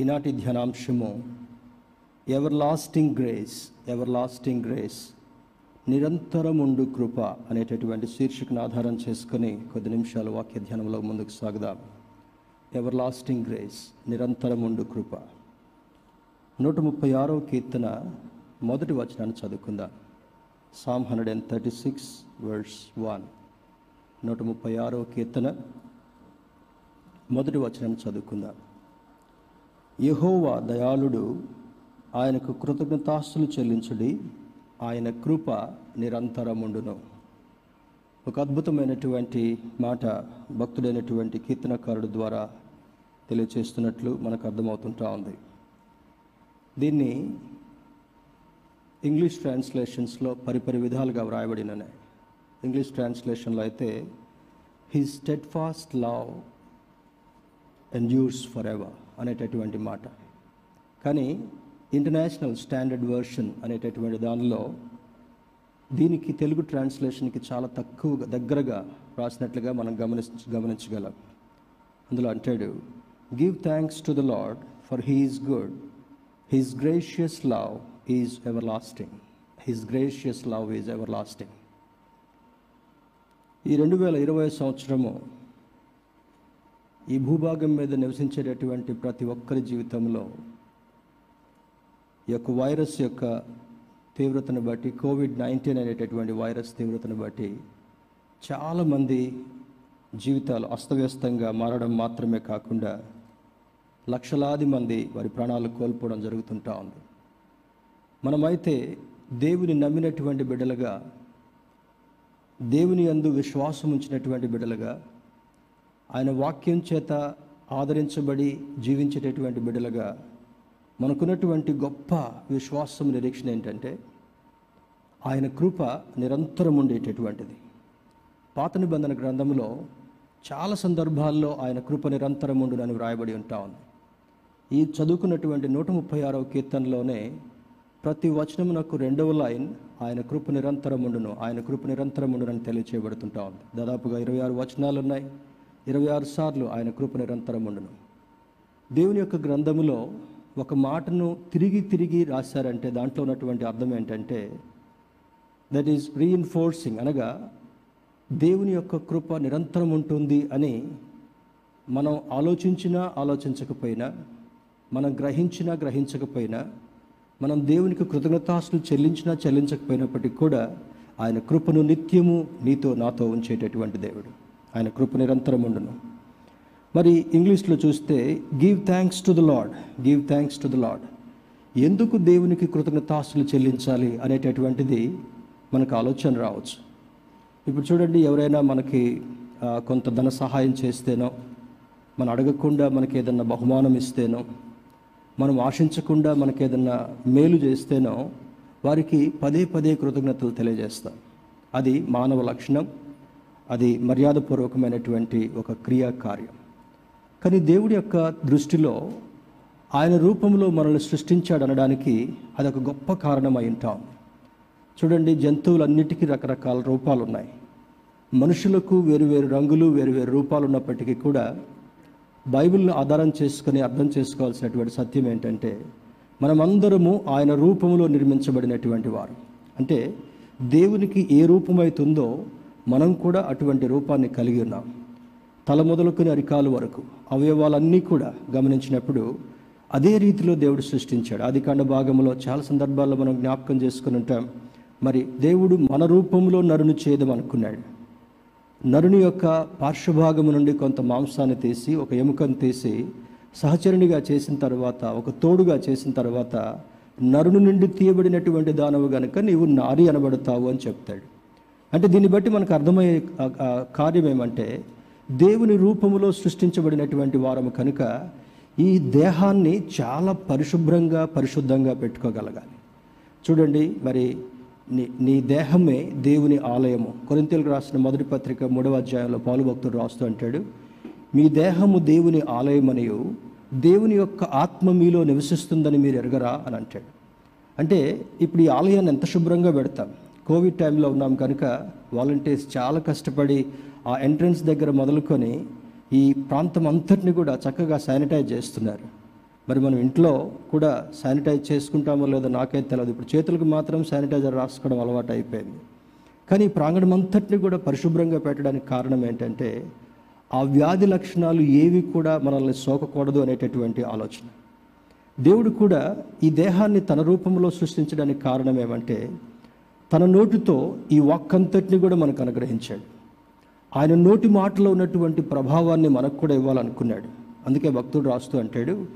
ఈనాటి ధ్యానాంశము ever lasting grace ever lasting grace నిరంతరముండు కృప అనేటటువంటి శీర్షికను ఆధారం చేసుకుని కొద్ది నిమిషాలు వాక్య ధ్యానంలో ముందుకు సాగుదాం. ఎవర్ లాస్టింగ్ గ్రేస్ నిరంతరముండు కృప. నూట ముప్పై ఆరో కీర్తన మొదటి వచనాన్ని చదువుకుందాం. Psalm hundred and thirty six words one నూట ముప్పై ఆరో కీర్తన మొదటి వచనాన్ని చదువుకుందాం. యెహోవా దయాళుడు ఆయనకు కృతజ్ఞతాస్తులు చెల్లించుడి ఆయన కృప నిరంతరముండును. ఒక అద్భుతమైనటువంటి మాట భక్తుడైనటువంటి కీర్తనకారుడు ద్వారా తెలియచేస్తున్నట్లు మనకు అర్థమవుతుంటా ఉంది. దీన్ని ఇంగ్లీష్ ట్రాన్స్లేషన్స్లో పరిపరి విధాలుగా వ్రాయబడిననే. ఇంగ్లీష్ ట్రాన్స్లేషన్లో అయితే he steadfast love endures forever అనేటటువంటి మాట. కానీ ఇంటర్నేషనల్ స్టాండర్డ్ వర్షన్ అనేటటువంటి దానిలో దీనికి తెలుగు ట్రాన్స్లేషన్కి చాలా తక్కువ దగ్గరగా రాసినట్లుగా మనం గమనించ గమనించగలం. అందులో అంటాడు give thanks to the Lord for he's good his gracious love is everlasting his gracious love is everlasting ఈ రెండు వేల ఇరవై సంవత్సరము ఈ భూభాగం మీద నివసించేటటువంటి ప్రతి ఒక్కరి జీవితంలో ఈ యొక్క వైరస్ యొక్క తీవ్రతను బట్టి కోవిడ్ నైన్టీన్ అనేటటువంటి వైరస్ తీవ్రతను బట్టి చాలామంది జీవితాలు అస్తవ్యస్తంగా మారడం మాత్రమే కాకుండా లక్షలాది మంది వారి ప్రాణాలు కోల్పోవడం జరుగుతుంటా ఉంది. మనమైతే దేవుని నమ్మినటువంటి బిడ్డలుగా దేవుని అందు విశ్వాసం ఉంచినటువంటి బిడ్డలుగా ఆయన వాక్యం చేత ఆదరించబడి జీవించేటటువంటి బిడ్డలుగా మనకున్నటువంటి గొప్ప విశ్వాసం నిరీక్షణ ఏంటంటే ఆయన కృప నిరంతరం ఉండేటటువంటిది. పాత నిబంధన గ్రంథంలో చాలా సందర్భాల్లో ఆయన కృప నిరంతరం ఉండునని వ్రాయబడి ఉంటా ఉంది. ఈ చదువుకున్నటువంటి నూట ముప్పై ఆరవ కీర్తనలోనే ప్రతి వచనమునకు రెండవ లైన్ ఆయన కృప నిరంతరం ఉండును ఆయన కృప నిరంతరం ఉండునని తెలియచేయబడుతుంటా ఉంది. దాదాపుగా ఇరవై ఆరు వచనాలు ఉన్నాయి ఇరవై ఆరు సార్లు ఆయన కృప నిరంతరం ఉండును. దేవుని యొక్క గ్రంథములో ఒక మాటను తిరిగి తిరిగి రాశారంటే దాంట్లో ఉన్నటువంటి అర్థం ఏంటంటే దట్ ఈస్ రీఇన్ఫోర్సింగ్ అనగా దేవుని యొక్క కృప నిరంతరం ఉంటుంది అని మనం ఆలోచించినా ఆలోచించకపోయినా మనం గ్రహించినా గ్రహించకపోయినా మనం దేవునికి కృతజ్ఞతాస్తులు చెల్లించినా చెల్లించకపోయినప్పటికీ కూడా ఆయన కృపను నిత్యము నీతో నాతో ఉంచేటటువంటి దేవుడు. ఆయన కృప నిరంతరం ఉండును. మరి ఇంగ్లీష్లో చూస్తే give thanks to the Lord give thanks to the Lord ఎందుకు దేవునికి కృతజ్ఞతాస్తులు చెల్లించాలి అనేటటువంటిది మనకు ఆలోచన రావచ్చు. ఇప్పుడు చూడండి ఎవరైనా మనకి కొంత ధన సహాయం చేస్తేనో మనం అడగకుండా మనకి ఏదన్నా బహుమానం ఇస్తేనో మనం ఆశించకుండా మనకి ఏదన్నా మేలు చేస్తేనో వారికి పదే పదే కృతజ్ఞతలు తెలియజేస్తాం. అది మానవ లక్షణం అది మర్యాదపూర్వకమైనటువంటి ఒక క్రియా కార్యం కానీ దేవుడి యొక్క దృష్టిలో ఆయన రూపంలో మనల్ని సృష్టించాడు అనడానికి అదొక గొప్ప కారణం అయి ఉంటాం చూడండి జంతువులన్నిటికీ రకరకాల రూపాలు ఉన్నాయి మనుషులకు వేరువేరు రంగులు వేరువేరు రూపాలు ఉన్నప్పటికీ కూడా బైబిల్ను ఆధారం చేసుకుని అర్థం చేసుకోవాల్సినటువంటి సత్యం ఏంటంటే మనమందరము ఆయన రూపంలో నిర్మించబడినటువంటి వారు. అంటే దేవునికి ఏ రూపమైతుందో మనం కూడా అటువంటి రూపాన్ని కలిగి ఉన్నాం. తల మొదలుకుని అరికాలు వరకు. అవయవాలన్నీ కూడా గమనించినప్పుడు అదే రీతిలో దేవుడు సృష్టించాడు. ఆది కాండ భాగంలో చాలా సందర్భాల్లో మనం జ్ఞాపకం చేసుకుని ఉంటాం. మరి దేవుడు మన రూపంలో నరుని చేయడం అనుకున్నాడు. నరుని యొక్క పార్శ్వభాగము నుండి కొంత మాంసాన్ని తీసి ఒక ఎముకను తీసి సహచరునిగా చేసిన తర్వాత ఒక తోడుగా చేసిన తర్వాత నరుని నుండి తీయబడినటువంటి దానవు గనుక నీవు నారి అనబడతావు అని చెప్తాడు. అంటే దీన్ని బట్టి మనకు అర్థమయ్యే కార్యం ఏమంటే దేవుని రూపంలో సృష్టించబడినటువంటి వారము కనుక ఈ దేహాన్ని చాలా పరిశుభ్రంగా పరిశుద్ధంగా పెట్టుకోగలగాలి. చూడండి మరి నీ నీ దేహమే దేవుని ఆలయము. కొరింతలకు రాసిన మొదటి పత్రిక మూడవ అధ్యాయంలో పాలు భక్తుడు రాస్తూ అంటాడు మీ దేహము దేవుని ఆలయమనియు దేవుని యొక్క ఆత్మ మీలో నివసిస్తుందని మీరు ఎరగరా? అని అంటాడు. అంటే ఇప్పుడు ఈ ఆలయాన్ని ఎంత శుభ్రంగా పెడతాం? కోవిడ్ టైంలో ఉన్నాం కనుక వాలంటీర్స్ చాలా కష్టపడి ఆ ఎంట్రన్స్ దగ్గర మొదలుకొని ఈ ప్రాంతం అంతటిని కూడా చక్కగా శానిటైజ్ చేస్తున్నారు. మరి మనం ఇంట్లో కూడా శానిటైజ్ చేసుకుంటామో లేదో నాకైతే తెలియదు ఇప్పుడు చేతులకు మాత్రం శానిటైజర్ రాసుకోవడం అలవాటు అయిపోయింది. కానీ ప్రాంగణం అంతటిని కూడా పరిశుభ్రంగా పెట్టడానికి కారణం ఏంటంటే ఆ వ్యాధి లక్షణాలు ఏవి కూడా మనల్ని సోకకూడదు అనేటటువంటి ఆలోచన. దేవుడు కూడా ఈ దేహాన్ని తన రూపంలో సృష్టించడానికి కారణం ఏమంటే తన నోటితో ఈ వాక్కంతటిని కూడా మనకు అనుగ్రహించాడు. ఆయన నోటి మాటలో ఉన్నటువంటి ప్రభావాన్ని మనకు కూడా ఇవ్వాలనుకున్నాడు. అందుకే భక్తుడు రాస్తూ అంటాడు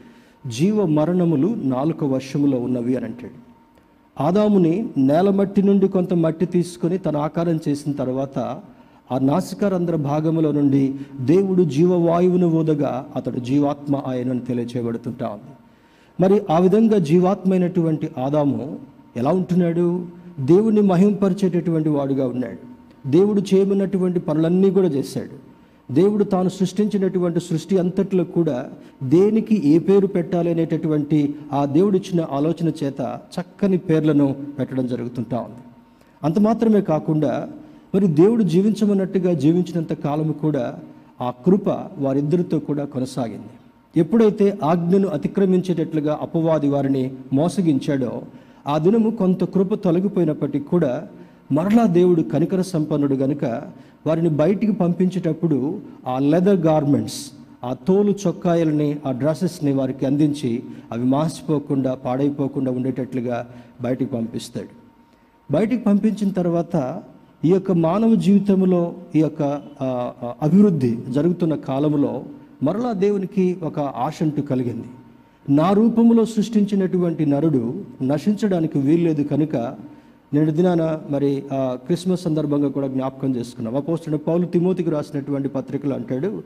జీవ మరణములు నాలుక వర్షములో ఉన్నవి అని అంటాడు. ఆదాముని నేల మట్టి నుండి కొంత మట్టి తీసుకొని తన ఆకారం చేసిన తర్వాత ఆ నాసికారంధ్ర భాగములో నుండి దేవుడు జీవవాయువును ఊదగా అతడు జీవాత్మ ఆయనను తెలియచేయబడుతుంటా ఉంది. మరి ఆ విధంగా జీవాత్మైనటువంటి ఆదాము ఎలా ఉంటున్నాడు? దేవుణ్ణి మహింపరిచేటటువంటి వాడుగా ఉన్నాడు. దేవుడు చేయమన్నటువంటి పనులన్నీ కూడా చేశాడు. దేవుడు తాను సృష్టించినటువంటి సృష్టి అంతట్లో కూడా దేనికి ఏ పేరు పెట్టాలి అనేటటువంటి ఆ దేవుడిచ్చిన ఆలోచన చేత చక్కని పేర్లను పెట్టడం జరుగుతుంటా ఉంది. అంత మాత్రమే కాకుండా మరి దేవుడు జీవించమన్నట్టుగా జీవించినంత కాలము కూడా ఆ కృప వారిద్దరితో కూడా కొనసాగింది. ఎప్పుడైతే ఆజ్ఞను అతిక్రమించేటట్లుగా అపవాది వారిని మోసగించాడో ఆ దినము కొంత కృప తొలగిపోయినప్పటికీ కూడా మరలా దేవుడు కనికర సంపన్నుడు గనుక వారిని బయటికి పంపించేటప్పుడు ఆ లెదర్ గార్మెంట్స్ ఆ తోలు చొక్కాయలని ఆ డ్రెస్సెస్ని వారికి అందించి అవి మాసిపోకుండా పాడైపోకుండా ఉండేటట్లుగా బయటికి పంపిస్తాడు. బయటికి పంపించిన తర్వాత ఈ యొక్క మానవ జీవితంలో ఈ యొక్క అభివృద్ధి జరుగుతున్న కాలంలో మరలా దేవునికి ఒక ఆశంటు కలిగింది. నా రూపంలో సృష్టించినటువంటి నరుడు నశించడానికి వీల్లేదు కనుక నేడు దినాన మరి ఆ, క్రిస్మస్ సందర్భంగా కూడా జ్ఞాపకం చేసుకున్నాం. అపోస్తున్న పౌలు తిమోతికి రాసినటువంటి పత్రికలు అంటాడు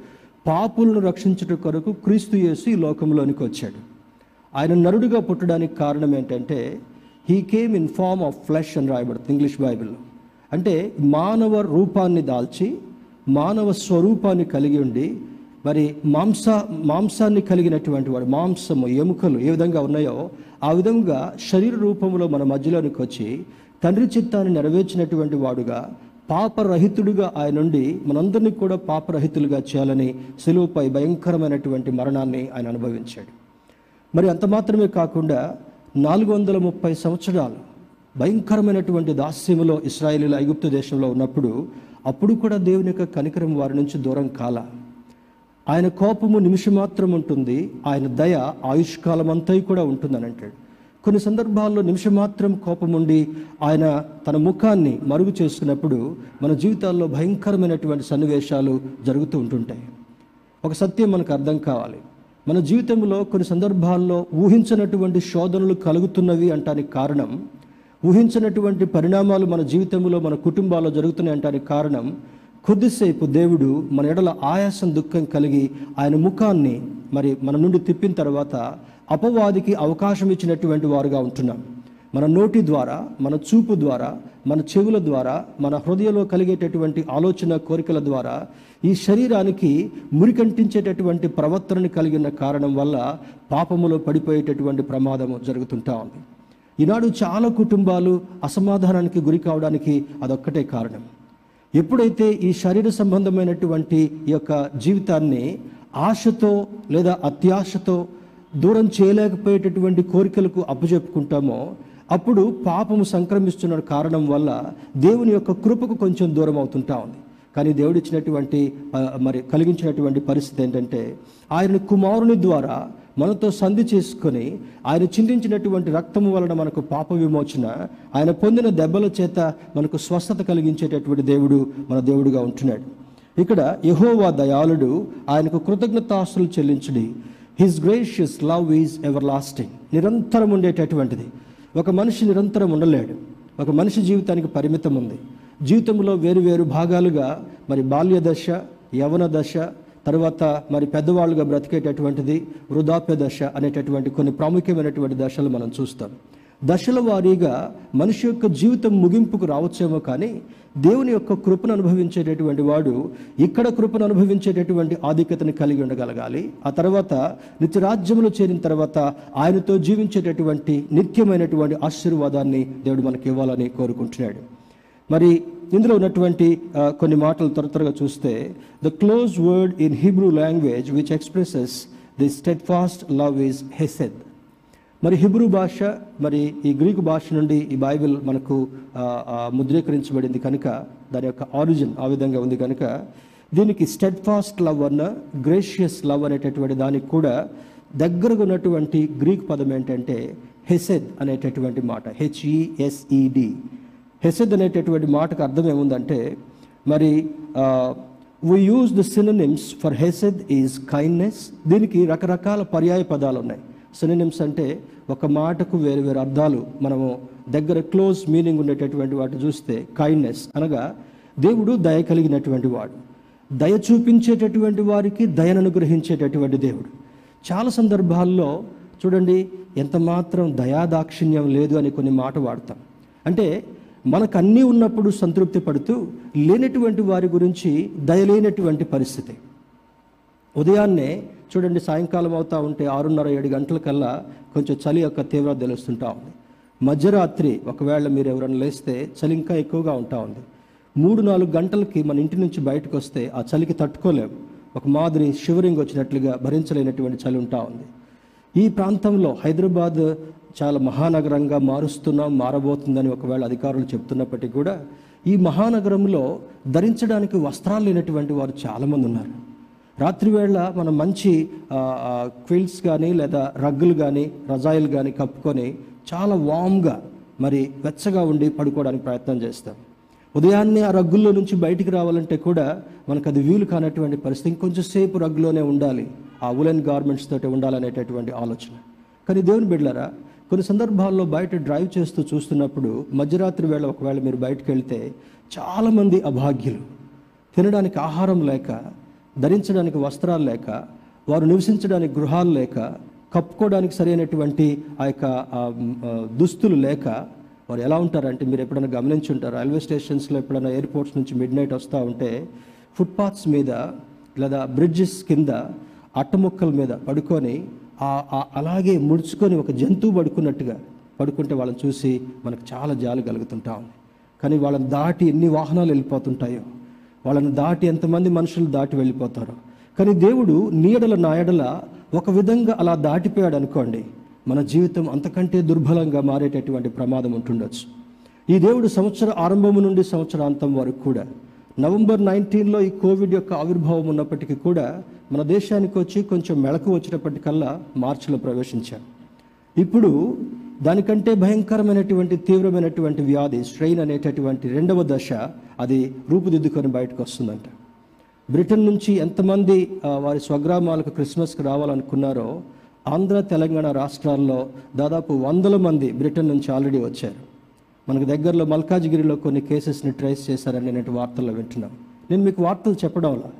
పాపులను రక్షించుట కొరకు క్రీస్తు యేసు ఈ లోకంలోనికి వచ్చాడు. ఆయన నరుడుగా పుట్టడానికి కారణం ఏంటంటే he came in form of flesh అని రాయబడుతుంది ఇంగ్లీష్ బైబిల్లో. అంటే మానవ రూపాన్ని దాల్చి మానవ స్వరూపాన్ని కలిగి ఉండి మరి మాంస మాంసాన్ని కలిగినటువంటి వాడు మాంసము ఎముకలు ఏ విధంగా ఉన్నాయో ఆ విధంగా శరీర రూపంలో మన మధ్యలోనికి వచ్చి తండ్రి చిత్తాన్ని నెరవేర్చినటువంటి వాడుగా పాపరహితుడుగా ఆయన నుండి మనందరినీ కూడా పాపరహితులుగా చేయాలని సులువుపై భయంకరమైనటువంటి మరణాన్ని ఆయన అనుభవించాడు. మరి అంత మాత్రమే కాకుండా నాలుగు వందల ముప్పై సంవత్సరాలు భయంకరమైనటువంటి దాస్యములో ఇస్రాయేలీల ఐగుప్తు దేశంలో ఉన్నప్పుడు అప్పుడు కూడా దేవుని యొక్క కనికరం వారి నుంచి దూరం కాల. ఆయన కోపము నిమిషం మాత్రం ఉంటుంది ఆయన దయ ఆయుష్కాలం అంతా కూడా ఉంటుందని అంటాడు. కొన్ని సందర్భాల్లో నిమిషం మాత్రం కోపం ఉండి ఆయన తన ముఖాన్ని మరుగు చేసుకున్నప్పుడు మన జీవితాల్లో భయంకరమైనటువంటి సన్నివేశాలు జరుగుతూ ఉంటుంటాయి. ఒక సత్యం మనకు అర్థం కావాలి. మన జీవితంలో కొన్ని సందర్భాల్లో ఊహించినటువంటి శోధనలు కలుగుతున్నవి అంటానికి కారణం ఊహించినటువంటి పరిణామాలు మన జీవితంలో మన కుటుంబాల్లో జరుగుతున్నాయి అంటానికి కారణం కొద్దిసేపు దేవుడు మన ఎడల ఆయాసం దుఃఖం కలిగి ఆయన ముఖాన్ని మరి మన నుండి తిప్పిన తర్వాత అపవాదికి అవకాశం ఇచ్చినటువంటి వారుగా ఉంటున్నాం. మన నోటి ద్వారా మన చూపు ద్వారా మన చెవుల ద్వారా మన హృదయంలో కలిగేటటువంటి ఆలోచన కోరికల ద్వారా ఈ శరీరానికి మురికంటించేటటువంటి ప్రవర్తనని కలిగి ఉన్న కారణం వల్ల పాపములో పడిపోయేటటువంటి ప్రమాదము జరుగుతుంటా ఉంది. ఈనాడు చాలా కుటుంబాలు అసమాధానానికి గురి కావడానికి అదొక్కటే కారణం. ఎప్పుడైతే ఈ శరీర సంబంధమైనటువంటి ఈ యొక్క జీవితాన్ని ఆశతో లేదా అత్యాశతో దూరం చేయలేకపోయేటటువంటి కోరికలకు అప్పచెప్పుకుంటామో అప్పుడు పాపము సంక్రమిస్తున్న కారణం వల్ల దేవుని యొక్క కృపకు కొంచెం దూరం అవుతుంటా ఉంది. కానీ దేవుడు ఇచ్చినటువంటి మరి కలిగించినటువంటి పరిస్థితి ఏంటంటే ఆయన కుమారుని ద్వారా మనతో సంధి చేసుకొని ఆయన చిందించినటువంటి రక్తము వలన మనకు పాప విమోచన ఆయన పొందిన దెబ్బల చేత మనకు స్వస్థత కలిగించేటటువంటి దేవుడు మన దేవుడుగా ఉంటున్నాడు. ఇక్కడ యహోవా దయాళుడు ఆయనకు కృతజ్ఞతాస్తులు చెల్లించుడి. His gracious love is everlasting నిరంతరం ఉండేటటువంటిది. ఒక మనిషి నిరంతరం ఉండలేడు. ఒక మనిషి జీవితానికి పరిమితం ఉంది జీవితంలో వేరు వేరు భాగాలుగా మరి బాల్య దశ యవన దశ తర్వాత మరి పెద్దవాళ్ళుగా బ్రతికేటటువంటిది వృధాప్య దశ అనేటటువంటి కొన్ని ప్రాముఖ్యమైనటువంటి దశలు మనం చూస్తాం. దశల వారీగా మనిషి యొక్క జీవితం ముగింపుకు రావచ్చేమో కానీ దేవుని యొక్క కృపను అనుభవించేటటువంటి వాడు ఇక్కడ కృపను అనుభవించేటటువంటి ఆధిక్యతను కలిగి ఉండగలగాలి. ఆ తర్వాత నిత్యరాజ్యములో చేరిన తర్వాత ఆయనతో జీవించేటటువంటి నిత్యమైనటువంటి ఆశీర్వాదాన్ని దేవుడు మనకి ఇవ్వాలని కోరుకుంటున్నాడు. మరి ఇందులో ఉన్నటువంటి కొన్ని మాటలు త్వర త్వరగా చూస్తే the close word in Hebrew language which expresses the steadfast love is hesed మరి హిబ్రూ భాష మరి ఈ గ్రీకు భాష నుండి ఈ బైబిల్ మనకు ముద్రీకరించబడింది కనుక దాని యొక్క ఆరిజిన్ ఆ విధంగా ఉంది కనుక దీనికి స్టెడ్ ఫాస్ట్ లవ్ అన్న గ్రేషియస్ లవ్ అనేటటువంటి దానికి కూడా దగ్గరగా ఉన్నటువంటి గ్రీక్ పదం ఏంటంటే హెసెద్ అనేటటువంటి మాట హెచ్ఈఎస్ఈడి హెసెద్ అనేటటువంటి మాటకు అర్థం ఏముందంటే మరి we use the synonyms for hesed is kindness దీనికి రకరకాల పర్యాయ పదాలు ఉన్నాయి. సిననిమ్స్ అంటే ఒక మాటకు వేరు వేరు అర్థాలు. మనము దగ్గర క్లోజ్ మీనింగ్ ఉండేటటువంటి వాటి చూస్తే కైండ్నెస్ అనగా దేవుడు దయ కలిగినటువంటి వాడు. దయ చూపించేటటువంటి వారికి దయను అనుగ్రహించేటటువంటి దేవుడు. చాలా సందర్భాల్లో చూడండి ఎంత మాత్రం దయాదాక్షిణ్యం లేదు అని కొన్ని మాట వాడతాం. అంటే మనకు అన్నీ ఉన్నప్పుడు సంతృప్తి పడుతూ లేనటువంటి వారి గురించి దయలేనటువంటి పరిస్థితి. ఉదయాన్నే చూడండి సాయంకాలం అవుతా ఉంటే ఆరున్నర ఏడు గంటల కల్లా కొంచెం చలి యొక్క తీవ్రత తెలుస్తుంటా ఉంది. మధ్యరాత్రి ఒకవేళ మీరు ఎవరైనా లేస్తే చలి ఇంకా ఎక్కువగా ఉంటా ఉంది. మూడు నాలుగు గంటలకి మన ఇంటి నుంచి బయటకు వస్తే ఆ చలికి తట్టుకోలేము ఒక మాదిరి షివరింగ్ వచ్చినట్లుగా భరించలేనటువంటి చలి ఉంటా ఉంది. ఈ ప్రాంతంలో హైదరాబాద్ చాలా మహానగరంగా మారుస్తున్నాం మారబోతుందని ఒకవేళ అధికారులు చెప్తున్నప్పటికీ కూడా ఈ మహానగరంలో ధరించడానికి వస్త్రాలు లేనటువంటి వారు చాలామంది ఉన్నారు. రాత్రివేళ మనం మంచి క్విల్స్ కానీ లేదా రగ్గులు కానీ రజాయిలు కానీ కప్పుకొని చాలా వామ్గా మరి వెచ్చగా ఉండి పడుకోవడానికి ప్రయత్నం చేస్తాం. ఉదయాన్నే ఆ రగ్గుల్లో నుంచి బయటికి రావాలంటే కూడా మనకు అది వీలు కానటువంటి పరిస్థితి. ఇంకొంచెం సేపు రగ్గులోనే ఉండాలి. ఆ ఉలెన్ గార్మెంట్స్ తోటి ఉండాలనేటటువంటి ఆలోచన. కానీ దేవుని బిడ్డలారా కొన్ని సందర్భాల్లో బయట డ్రైవ్ చేస్తూ చూస్తున్నప్పుడు మధ్యరాత్రి వేళ ఒకవేళ మీరు బయటకు వెళ్తే చాలామంది అభాగ్యులు. తినడానికి ఆహారం లేక ధరించడానికి వస్త్రాలు లేక వారు నివసించడానికి గృహాలు లేక కప్పుకోవడానికి సరైనటువంటి ఆ యొక్క దుస్తులు లేక వారు ఎలా ఉంటారంటే మీరు ఎప్పుడైనా గమనించి ఉంటారు రైల్వే స్టేషన్స్లో ఎప్పుడైనా ఎయిర్పోర్ట్స్ నుంచి మిడ్ నైట్ వస్తూ ఉంటే ఫుట్పాత్స్ మీద లేదా బ్రిడ్జెస్ కింద అట్టముక్కల మీద పడుకొని అలాగే ముడుచుకొని ఒక జంతువు పడుకున్నట్టుగా పడుకుంటే వాళ్ళని చూసి మనకు చాలా జాలి కలుగుతుంటా ఉంది. కానీ వాళ్ళని దాటి ఎన్ని వాహనాలు వెళ్ళిపోతుంటాయో వాళ్ళని దాటి ఎంతమంది మనుషులు దాటి వెళ్ళిపోతారు. కానీ దేవుడు నీడల నాయడల ఒక విధంగా అలా దాటిపోయాడు అనుకోండి మన జీవితం అంతకంటే దుర్బలంగా మారేటటువంటి ప్రమాదం ఉంటుండొచ్చు. ఈ దేవుడు సంవత్సర ఆరంభం నుండి సంవత్సరాంతం వరకు కూడా నవంబర్ నైన్టీన్లో ఈ కోవిడ్ యొక్క ఆవిర్భావం ఉన్నప్పటికీ కూడా మన దేశానికి వచ్చి కొంచెం మెళకు వచ్చినప్పటికల్లా మార్చిలో ప్రవేశించాం ఇప్పుడు దానికంటే భయంకరమైనటువంటి తీవ్రమైనటువంటి వ్యాధి స్ట్రెయిన్ అనేటటువంటి రెండవ దశ అది రూపుదిద్దుకొని బయటకు వస్తుందంట. బ్రిటన్ నుంచి ఎంతమంది వారి స్వగ్రామాలకు క్రిస్మస్కి రావాలనుకున్నారో ఆంధ్ర తెలంగాణ రాష్ట్రాల్లో దాదాపు వందల మంది బ్రిటన్ నుంచి ఆల్రెడీ వచ్చారు. మనకు దగ్గరలో మల్కాజ్గిరిలో కొన్ని కేసెస్ని ట్రేస్ చేశారని నేను వార్తల్లో వింటున్నాం. నేను మీకు వార్తలు చెప్పడంలా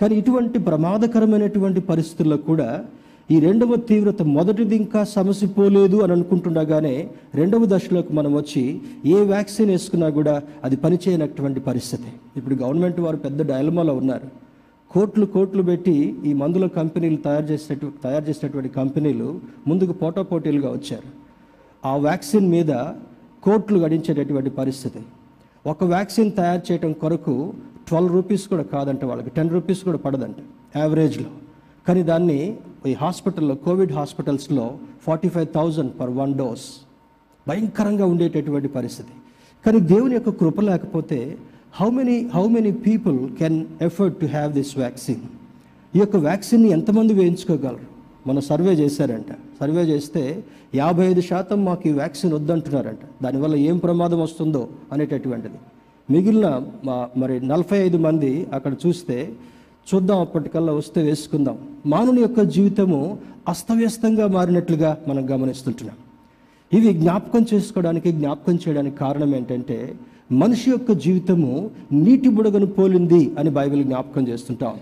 కానీ ఇటువంటి ప్రమాదకరమైనటువంటి పరిస్థితుల్లో కూడా ఈ రెండవ తీవ్రత మొదటిది ఇంకా సమసిపోలేదు అని అనుకుంటుండగానే రెండవ దశలోకి మనం వచ్చి ఏ వ్యాక్సిన్ వేసుకున్నా కూడా అది పనిచేయనటువంటి పరిస్థితి. ఇప్పుడు గవర్నమెంట్ వారు పెద్ద డైలమాలో ఉన్నారు. కోట్లు కోట్లు పెట్టి ఈ మందుల కంపెనీలు తయారు చేసేట తయారు చేసినటువంటి కంపెనీలు ముందుకు పోటాపోటీలుగా వచ్చారు. ఆ వ్యాక్సిన్ మీద కోట్లు గడించేటటువంటి పరిస్థితి. ఒక వ్యాక్సిన్ తయారు చేయడం కొరకు ట్వెల్వ్ రూపీస్ కూడా కాదంట వాళ్ళకి టెన్ రూపీస్ కూడా పడదంట యావరేజ్లో. కానీ దాన్ని ఈ హాస్పిటల్లో కోవిడ్ హాస్పిటల్స్లో forty five thousand per one dose భయంకరంగా ఉండేటటువంటి పరిస్థితి. కానీ దేవుని యొక్క కృప లేకపోతే how many how many people can afford to have this vaccine ఈ యొక్క వ్యాక్సిన్ని ఎంతమంది వేయించుకోగలరు? మన సర్వే చేశారంట. సర్వే చేస్తే యాభై ఐదు శాతం మాకు ఈ వ్యాక్సిన్ వద్దంటున్నారంట. దానివల్ల ఏం ప్రమాదం వస్తుందో అనేటటువంటిది. మిగిలిన మా- మరి నలభై ఐదు మంది అక్కడ చూస్తే చూద్దాం అప్పటికల్లా వస్తే వేసుకుందాం. మానవుని యొక్క జీవితము అస్తవ్యస్తంగా మారినట్లుగా మనం గమనిస్తుంటున్నాం. ఇవి జ్ఞాపకం చేసుకోవడానికి జ్ఞాపకం చేయడానికి కారణం ఏంటంటే మనిషి యొక్క జీవితము నీటి బుడగను పోలింది అని బైబిల్ జ్ఞాపకం చేస్తుంటాం.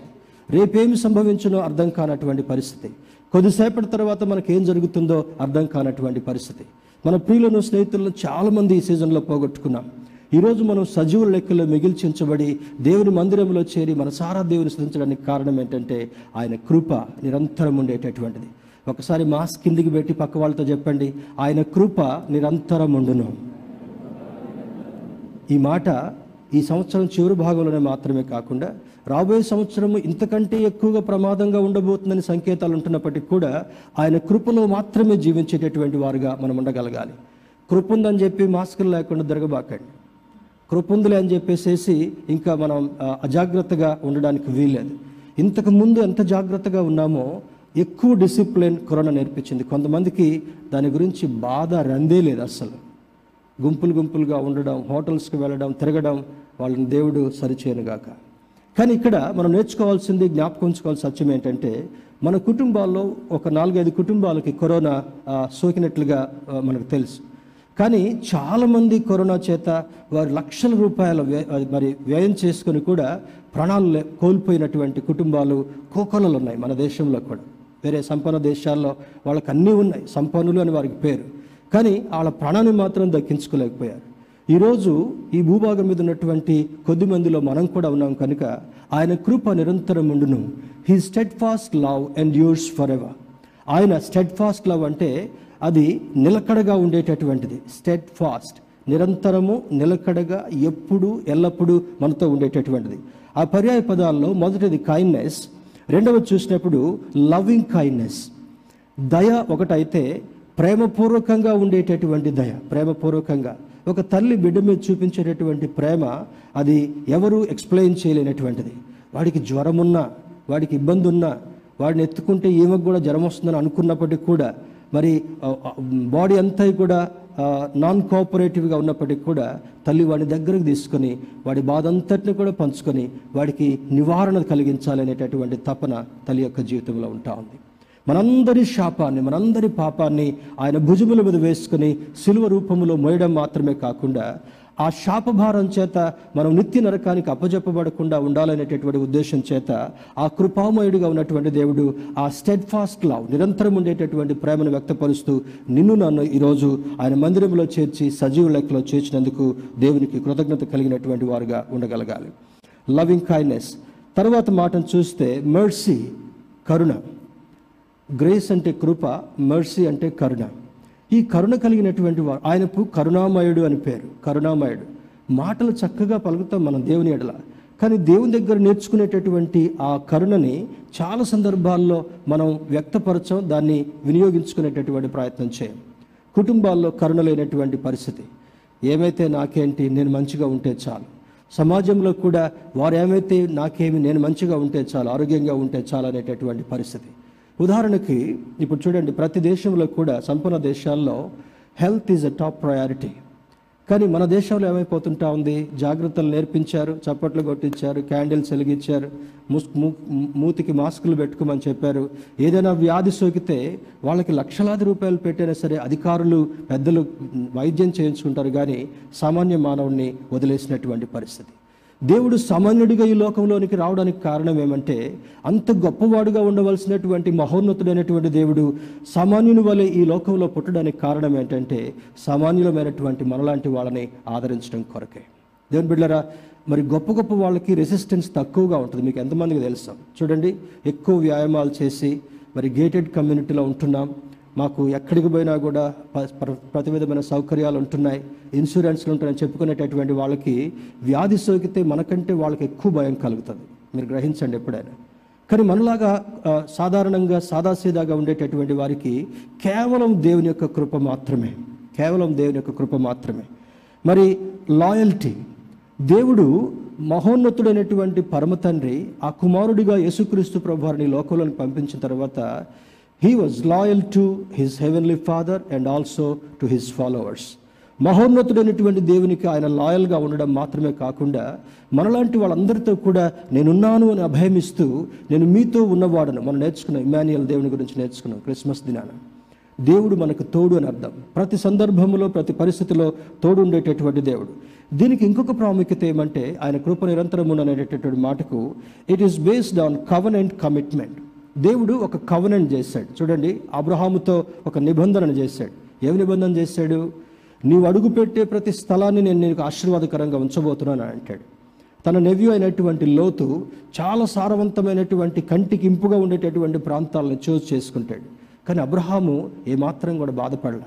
రేపేమి సంభవించునో అర్థం కానటువంటి పరిస్థితి. కొద్దిసేపటి తర్వాత మనకు ఏం జరుగుతుందో అర్థం కానటువంటి పరిస్థితి. మన ప్రియులను స్నేహితులను చాలామంది ఈ సీజన్లో పోగొట్టుకున్నాం. ఈరోజు మనం సజీవుల లెక్కలో మిగిల్చించబడి దేవుని మందిరంలో చేరి మన సారా దేవుని స్థుతించడానికి కారణం ఏంటంటే ఆయన కృప నిరంతరం ఉండేటటువంటిది. ఒకసారి మాస్క్ కిందికి పెట్టి పక్క వాళ్ళతో చెప్పండి ఆయన కృప నిరంతరం ఉండును. ఈ మాట ఈ సంవత్సరం చివరి భాగంలోనే మాత్రమే కాకుండా రాబోయే సంవత్సరము ఇంతకంటే ఎక్కువగా ప్రమాదంగా ఉండబోతుందని సంకేతాలు ఉంటున్నప్పటికీ కూడా ఆయన కృపలో మాత్రమే జీవించేటటువంటి వారుగా మనం ఉండగలగాలి. కృపుందని చెప్పి మాస్కులు లేకుండా తిరగబాకండి. కృపుందులే అని చెప్పేసేసి ఇంకా మనం అజాగ్రత్తగా ఉండడానికి వీల్లేదు. ఇంతకు ముందు ఎంత జాగ్రత్తగా ఉన్నామో ఎక్కువ డిసిప్లిన్ కరోనా నేర్పించింది. కొంతమందికి దాని గురించి బాధ రందే లేదు అస్సలు. గుంపులు గుంపులుగా ఉండడం హోటల్స్కి వెళ్ళడం తిరగడం వాళ్ళని దేవుడు సరిచేయనుగాక. కానీ ఇక్కడ మనం నేర్చుకోవాల్సింది జ్ఞాపకం ఉంచుకోవాల్సిన సత్యం ఏంటంటే మన కుటుంబాల్లో ఒక నాలుగైదు కుటుంబాలకి కరోనా సోకినట్లుగా మనకు తెలుసు. కానీ చాలామంది కరోనా చేత వారి లక్షల రూపాయల వ్య- మరి వ్యయం చేసుకొని కూడా ప్రాణాలు కోల్పోయినటువంటి కుటుంబాలు కోకొలలు ఉన్నాయి మన దేశంలో కూడా. వేరే సంపన్న దేశాల్లో వాళ్ళకి అన్నీ ఉన్నాయి సంపన్నులు అని వారికి పేరు. కానీ వాళ్ళ ప్రాణాన్ని మాత్రం దక్కించుకోలేకపోయారు. ఈరోజు ఈ భూభాగం మీద ఉన్నటువంటి కొద్ది మందిలో మనం కూడా ఉన్నాం కనుక ఆయన కృప నిరంతరం ఉండును. He steadfast love endures forever ఆయన స్టెడ్ ఫాస్ట్ లవ్ అంటే అది నిలకడగా ఉండేటటువంటిది. స్టెడ్ ఫాస్ట్ నిరంతరము నిలకడగా ఎప్పుడు ఎల్లప్పుడూ మనతో ఉండేటటువంటిది. ఆ పర్యాయ పదాల్లో మొదటిది కైండ్నెస్ రెండవది చూసినప్పుడు లవింగ్ కైండ్నెస్ దయ ఒకటైతే ప్రేమపూర్వకంగా ఉండేటటువంటి దయ ప్రేమపూర్వకంగా. ఒక తల్లి బిడ్డ మీద చూపించేటటువంటి ప్రేమ అది ఎవరు ఎక్స్ప్లెయిన్ చేయలేనటువంటిది. వాడికి జ్వరం ఉన్నా వాడికి ఇబ్బంది ఉన్నా వాడిని ఎత్తుకుంటే ఈమెకు కూడా జ్వరం వస్తుందని అనుకున్నప్పటికీ కూడా మరి బాడీ అంతా కూడా నాన్ కోఆపరేటివ్గా ఉన్నప్పటికీ కూడా తల్లి వాడి దగ్గరకు తీసుకొని వాడి బాధ అంతటిని కూడా పంచుకొని వాడికి నివారణ కలిగించాలనేటటువంటి తపన తల్లి యొక్క జీవితంలో ఉంటా ఉంది. మనందరి శాపాన్ని మనందరి పాపాన్ని ఆయన భుజముల మీద వేసుకుని సిలువ రూపంలో మోయడం మాత్రమే కాకుండా ఆ శాపభారం చేత మనం నిత్య నరకానికి అప్పజెప్పబడకుండా ఉండాలనేటటువంటి ఉద్దేశం చేత ఆ కృపామయుడిగా ఉన్నటువంటి దేవుడు ఆ స్టెడ్ ఫాస్ట్ లవ్ నిరంతరం ఉండేటటువంటి ప్రేమను వ్యక్తపరుస్తూ నిన్ను నన్ను ఈరోజు ఆయన మందిరంలో చేర్చి సజీవ లెక్కలో చేర్చినందుకు దేవునికి కృతజ్ఞత కలిగినటువంటి వారుగా ఉండగలగాలి. లవింగ్ కైండ్నెస్ తర్వాత మాటను చూస్తే మర్సీ కరుణ. గ్రేస్ అంటే కృప మర్సీ అంటే కరుణ. ఈ కరుణ కలిగినటువంటి వారు ఆయనకు కరుణామయుడు అని పేరు కరుణామయుడు. మాటలు చక్కగా పలుకుతాం మనం దేవుని ఎడల. కానీ దేవుని దగ్గర నేర్చుకునేటటువంటి ఆ కరుణని చాలా సందర్భాల్లో మనం వ్యక్తపరచం దాన్ని వినియోగించుకునేటటువంటి ప్రయత్నం చేయం. కుటుంబాల్లో కరుణ లేనటువంటి పరిస్థితి. ఏమైతే నాకేంటి నేను మంచిగా ఉంటే చాలు. సమాజంలో కూడా వారు ఏమైతే నాకేమి నేను మంచిగా ఉంటే చాలు ఆరోగ్యంగా ఉంటే చాలు అనేటటువంటి పరిస్థితి. ఉదాహరణకి ఇప్పుడు చూడండి ప్రతి దేశంలో కూడా సంపన్న దేశాల్లో health is a top priority. కానీ మన దేశంలో ఏమైపోతుంటా ఉంది? జాగ్రత్తలు నేర్పించారు చప్పట్లు కొట్టించారు క్యాండిల్స్ వెలిగించారు ముస్ మూతికి మాస్కులు పెట్టుకోమని చెప్పారు. ఏదైనా వ్యాధి సోకితే వాళ్ళకి లక్షలాది రూపాయలు పెట్టైనా సరే అధికారులు పెద్దలు వైద్యం చేయించుకుంటారు. కానీ సామాన్య మానవుడిని వదిలేసినటువంటి పరిస్థితి. దేవుడు సామాన్యుడిగా ఈ లోకంలోనికి రావడానికి కారణం ఏమంటే అంత గొప్పవాడుగా ఉండవలసినటువంటి మహోన్నతుడైనటువంటి దేవుడు సామాన్యుని వలె ఈ లోకంలో పుట్టడానికి కారణం ఏంటంటే సామాన్యులమైనటువంటి మనలాంటి వాళ్ళని ఆదరించడం కొరకే. దేవుని బిడ్డరా మరి గొప్ప గొప్ప వాళ్ళకి రెసిస్టెన్స్ తక్కువగా ఉంటుంది. మీకు ఎంతమందికి తెలుసాం? చూడండి ఎక్కువ వ్యాయామాలు చేసి మరి గేటెడ్ కమ్యూనిటీలో ఉంటున్నాం. మాకు ఎక్కడికి పోయినా కూడా ప- ప్రతి విధమైన సౌకర్యాలు ఉంటున్నాయి. ఇన్సూరెన్స్లు ఉంటున్నాయని చెప్పుకునేటటువంటి వాళ్ళకి వ్యాధి సోకితే మనకంటే వాళ్ళకి ఎక్కువ భయం కలుగుతుంది. మీరు గ్రహించండి ఎప్పుడైనా. కానీ మనలాగా సాధారణంగా సాదాసీదాగా ఉండేటటువంటి వారికి కేవలం దేవుని యొక్క కృప మాత్రమే. కేవలం దేవుని యొక్క కృప మాత్రమే. మరి లాయల్టీ. దేవుడు మహోన్నతుడైనటువంటి పరమ తండ్రి ఆ కుమారుడిగా యేసుక్రీస్తు ప్రభువారిని లోకంలోకి పంపించిన తర్వాత he was loyal to his heavenly father and also to his followers మహోన్నతుడైనటువంటి దేవునికి ఆయన లాయల్గా ఉండడం మాత్రమే కాకుండా మనలాంటి వాళ్ళందరితో కూడా నేనున్నాను అని అభయమిస్తూ నేను మీతో ఉన్నవాడను. మనం నేర్చుకున్నాం ఇమాన్యుయల్ దేవుని గురించి నేర్చుకున్నాం క్రిస్మస్ దినాన. దేవుడు మనకు తోడు అని అర్థం. ప్రతి సందర్భంలో ప్రతి పరిస్థితిలో తోడు ఉండేటటువంటి దేవుడు. దీనికి ఇంకొక ప్రాముఖ్యత ఏమంటే ఆయన కృప నిరంతరం అనేటటువంటి మాటకు it is based on covenant commitment దేవుడు ఒక కవనెంట్ చేశాడు. చూడండి అబ్రహాముతో ఒక నిబంధన చేశాడు. ఏమి నిబంధన చేశాడు? నీవు అడుగు పెట్టే ప్రతి స్థలాన్ని నేను నీకు ఆశీర్వాదకరంగా ఉంచబోతున్నాను అంటాడు. తన నెవ్యూ అయినటువంటి లోతు చాలా సారవంతమైనటువంటి కంటికి ఇంపుగా ఉండేటటువంటి ప్రాంతాలను చూస్ చేసుకుంటాడు. కానీ అబ్రహాము ఏమాత్రం కూడా బాధపడలా.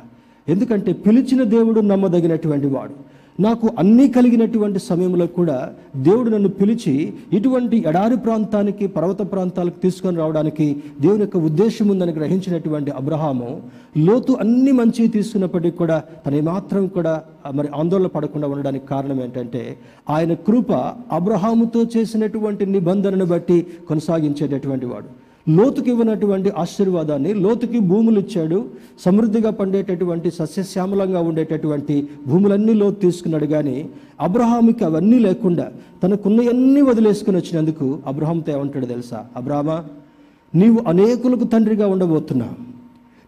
ఎందుకంటే పిలిచిన దేవుడు నమ్మదగినటువంటి వాడు. నాకు అన్నీ కలిగినటువంటి సమయంలో కూడా దేవుడు నన్ను పిలిచి ఇటువంటి ఎడారి ప్రాంతానికి పర్వత ప్రాంతాలకు తీసుకొని రావడానికి దేవుని యొక్క ఉద్దేశం ఉందని గ్రహించినటువంటి అబ్రహాము లోతు అన్ని మంచివి తీసుకున్నప్పటికీ కూడా తన మాత్రం కూడా మరి ఆందోళన పడకుండా ఉండడానికి కారణం ఏంటంటే ఆయన కృప అబ్రహాముతో చేసినటువంటి నిబంధనను బట్టి కొనసాగించేటటువంటి వాడు. లోతుకి ఇవ్వనటువంటి ఆశీర్వాదాన్ని లోతుకి భూములు ఇచ్చాడు సమృద్ధిగా పండేటటువంటి సస్యశ్యామలంగా ఉండేటటువంటి భూములన్నీ లోతు తీసుకున్నాడు. కానీ అబ్రహాముకి అవన్నీ లేకుండా తనకున్నవన్నీ వదిలేసుకుని వచ్చినందుకు అబ్రహాంతో ఏమంటాడు తెలుసా? అబ్రహమా నీవు అనేకులకు తండ్రిగా ఉండబోతున్నావు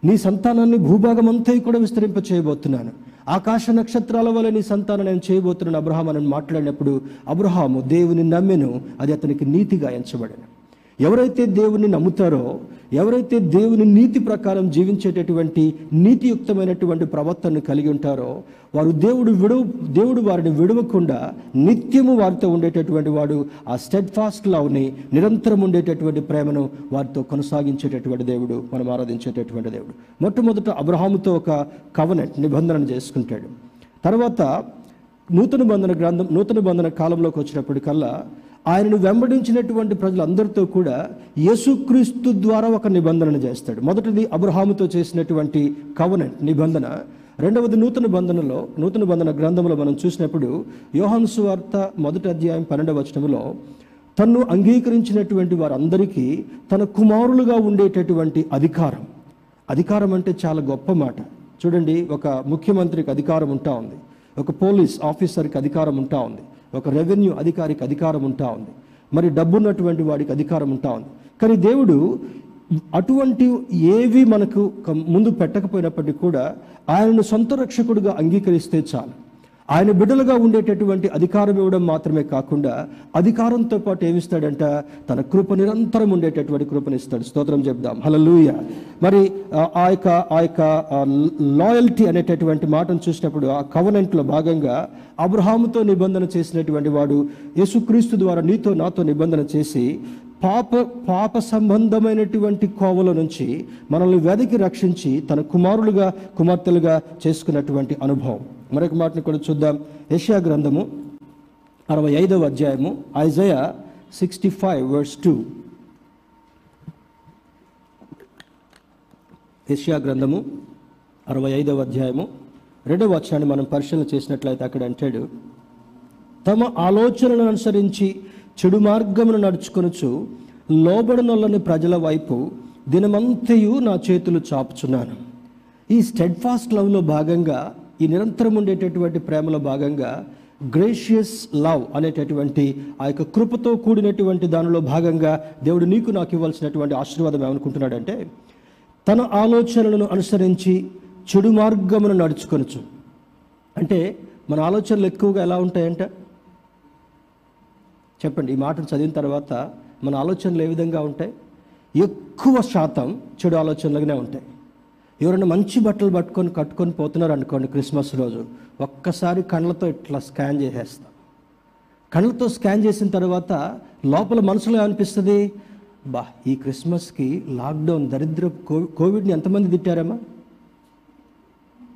నీ సంతానాన్ని భూభాగం అంతా కూడా విస్తరింప చేయబోతున్నాను. ఆకాశ నక్షత్రాల వల్ల నీ సంతానం నేను చేయబోతున్నాను అబ్రహాం అని మాట్లాడినప్పుడు అబ్రహాము దేవుని నమ్మెను అది అతనికి నీతిగా ఎంచబడను. ఎవరైతే దేవుని నమ్ముతారో ఎవరైతే దేవుని నీతి ప్రకారం జీవించేటటువంటి నీతియుక్తమైనటువంటి ప్రవర్తనను కలిగి ఉంటారో వారు దేవుడు విడవ దేవుడు వారిని విడవకుండా నిత్యము వారితో ఉండేటటువంటి వాడు ఆ స్టెడ్ ఫాస్ట్ లవ్ని నిరంతరం ఉండేటటువంటి ప్రేమను వారితో కొనసాగించేటటువంటి దేవుడు మనం ఆరాధించేటటువంటి దేవుడు. మొట్టమొదట అబ్రహాముతో ఒక కవనెంట్ నిబంధన చేసుకుంటాడు. తర్వాత నూతన బంధన గ్రంథం నూతన బంధన కాలంలోకి వచ్చినప్పటికల్లా ఆయనను వెంబడించినటువంటి ప్రజలందరితో కూడా యేసుక్రీస్తు ద్వారా ఒక నిబంధన చేస్తాడు. మొదటిది అబ్రహాముతో చేసినటువంటి కవనెంట్ నిబంధన. రెండవది నూతన బంధనలో నూతన బంధన గ్రంథంలో మనం చూసినప్పుడు యోహాను మొదటి అధ్యాయం పన్నెండవ వచనంలో తన్ను అంగీకరించినటువంటి వారందరికీ తన కుమారులుగా ఉండేటటువంటి అధికారం. అధికారం అంటే చాలా గొప్ప మాట. చూడండి ఒక ముఖ్యమంత్రికి అధికారం ఉంటా ఉంది. ఒక పోలీస్ ఆఫీసర్కి అధికారం ఉంటా ఉంది. ఒక రెవెన్యూ అధికారికి అధికారం ఉంటా ఉంది. మరి డబ్బున్నటువంటి వాడికి అధికారం ఉంటా ఉంది. కానీ దేవుడు అటువంటి ఏవి మనకు ముందు పెట్టకపోయినప్పటికీ కూడా ఆయనను సొంత రక్షకుడిగా అంగీకరిస్తే చాలు. ఆయన బిడ్డలుగా ఉండేటటువంటి అధికారం ఇవ్వడం మాత్రమే కాకుండా అధికారంతో పాటు ఏమిస్తాడంట? తన కృప నిరంతరం ఉండేటటువంటి కృపనిస్తాడు. స్తోత్రం చెప్దాం. హలలుయ మరి ఆ ఆ యొక్క ఆ యొక్క లాయల్టీ అనేటటువంటి మాటను చూసినప్పుడు ఆ కవనెంట్లో భాగంగా అబ్రహాముతో నిబంధన చేసినటువంటి వాడు యేసుక్రీస్తు ద్వారా నీతో నాతో నిబంధన చేసి పాప పాప సంబంధమైనటువంటి కోవల నుంచి మనల్ని వెదకి రక్షించి తన కుమారులుగా కుమార్తెలుగా చేసుకున్నటువంటి అనుభవం. మరొక మాటను కూడా చూద్దాం. ఏషియా గ్రంథము అరవై ఐదవ అధ్యాయము Isaiah sixty five verse two. Asia గ్రంథము అరవై ఐదవ అధ్యాయము రెండవ వచనాన్ని మనం పరిశీలన చేసినట్లయితే అక్కడ అంటాడు తమ ఆలోచనలను అనుసరించి చెడు మార్గమును నడుచుకొనుచు లోబడనొల్లని ప్రజల వైపు దినమంతయు నా చేతులు చాపుచున్నాను. ఈ స్టెడ్ ఫాస్ట్ లవ్లో భాగంగా ఈ నిరంతరం ఉండేటటువంటి ప్రేమలో భాగంగా గ్రేషియస్ లవ్ అనేటటువంటి ఆ యొక్క కృపతో కూడినటువంటి దానిలో భాగంగా దేవుడు నీకు నాకు ఇవ్వాల్సినటువంటి ఆశీర్వాదం ఏమనుకుంటున్నాడంటే తన ఆలోచనలను అనుసరించి చెడు మార్గమును నడుచుకొనచ్చు అంటే మన ఆలోచనలు ఎక్కువగా ఎలా ఉంటాయంటే? చెప్పండి ఈ మాటను చదివిన తర్వాత మన ఆలోచనలు ఏ విధంగా ఉంటాయి? ఎక్కువ శాతం చెడు ఆలోచనలుగానే ఉంటాయి. ఎవరైనా మంచి బట్టలు పట్టుకొని కట్టుకొని పోతున్నారు అనుకోండి క్రిస్మస్ రోజు ఒక్కసారి కళ్ళతో ఇట్లా స్కాన్ చేసేస్తాం. కళ్ళతో స్కాన్ చేసిన తర్వాత లోపల మనసులో ఏమనిపిస్తుంది? బా ఈ క్రిస్మస్కి లాక్డౌన్ దరిద్ర కోవిడ్ని ఎంతమంది తిట్టారమ్మా?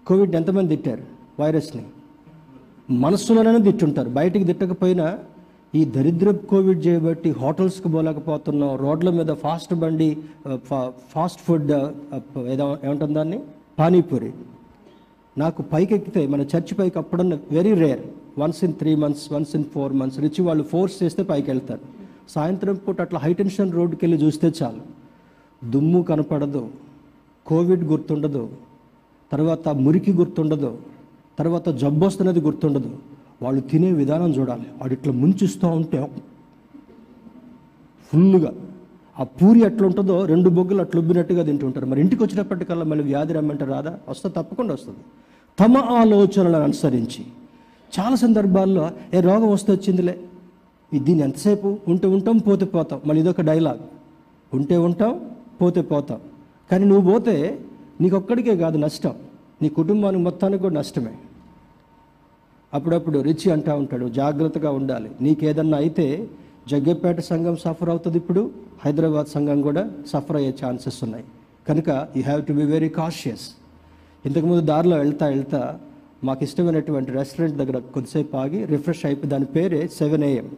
కోవిడ్ని ఎంతమంది తిట్టారు? వైరస్ని? మనస్సులోనే తిట్టుంటారు. బయటికి తిట్టకపోయినా ఈ దరిద్ర కోవిడ్ చేయబట్టి హోటల్స్కి పోలేకపోతున్నాం రోడ్ల మీద ఫాస్ట్ బండి ఫా- ఫాస్ట్ ఫుడ్ ఏదో ఏమంటుంది దాన్ని? పానీపూరి. నాకు పైకి ఎక్కితే మన చర్చ్ పైకి అప్పుడన్న very rare once in three months once in four months rich వాళ్ళు ఫోర్స్ చేస్తే పైకి వెళ్తారు సాయంత్రం పూట అట్లా హైటెన్షన్ రోడ్డుకి వెళ్ళి చూస్తే చాలు. దుమ్ము కనపడదు కోవిడ్ గుర్తుండదు తర్వాత మురికి గుర్తుండదు తర్వాత జబ్బు వస్తున్నది గుర్తుండదు. వాళ్ళు తినే విధానం చూడాలి. వాడు ఇట్లా ముంచిస్తూ ఉంటే ఫుల్గా ఆ పూరి ఎట్లా ఉంటుందో రెండు బొగ్గులు అట్లా ఉబ్బినట్టుగా తింటుంటారు. మరి ఇంటికి వచ్చినప్పటికల్లా మళ్ళీ వ్యాధి రమ్మంటే రాదా? వస్తే తప్పకుండా వస్తుంది. తమ ఆలోచనలను అనుసరించి. చాలా సందర్భాల్లో ఏ రోగం వస్తే వచ్చిందిలే. దీన్ని ఎంతసేపు? ఉంటే ఉంటాం పోతే పోతాం. మళ్ళీ ఇదొక డైలాగ్. ఉంటే ఉంటాం పోతే పోతాం. కానీ నువ్వు పోతే నీకొక్కడికే కాదు నష్టం. నీ కుటుంబానికి మొత్తానికి కూడా నష్టమే. అప్పుడప్పుడు రిచి అంటూ ఉంటాడు జాగ్రత్తగా ఉండాలి. నీకేదన్నా అయితే జగ్గపేట సంఘం సఫర్ అవుతుంది ఇప్పుడు హైదరాబాద్ సంఘం కూడా సఫర్ అయ్యే ఛాన్సెస్ ఉన్నాయి. కనుక you have to be very cautious. ఇంతకుముందు దారిలో వెళ్తా వెళ్తా మాకు ఇష్టమైనటువంటి రెస్టారెంట్ దగ్గర కొద్దిసేపు ఆగి రిఫ్రెష్ అయిపోయి దాని పేరే సెవెన్ ఏఎం.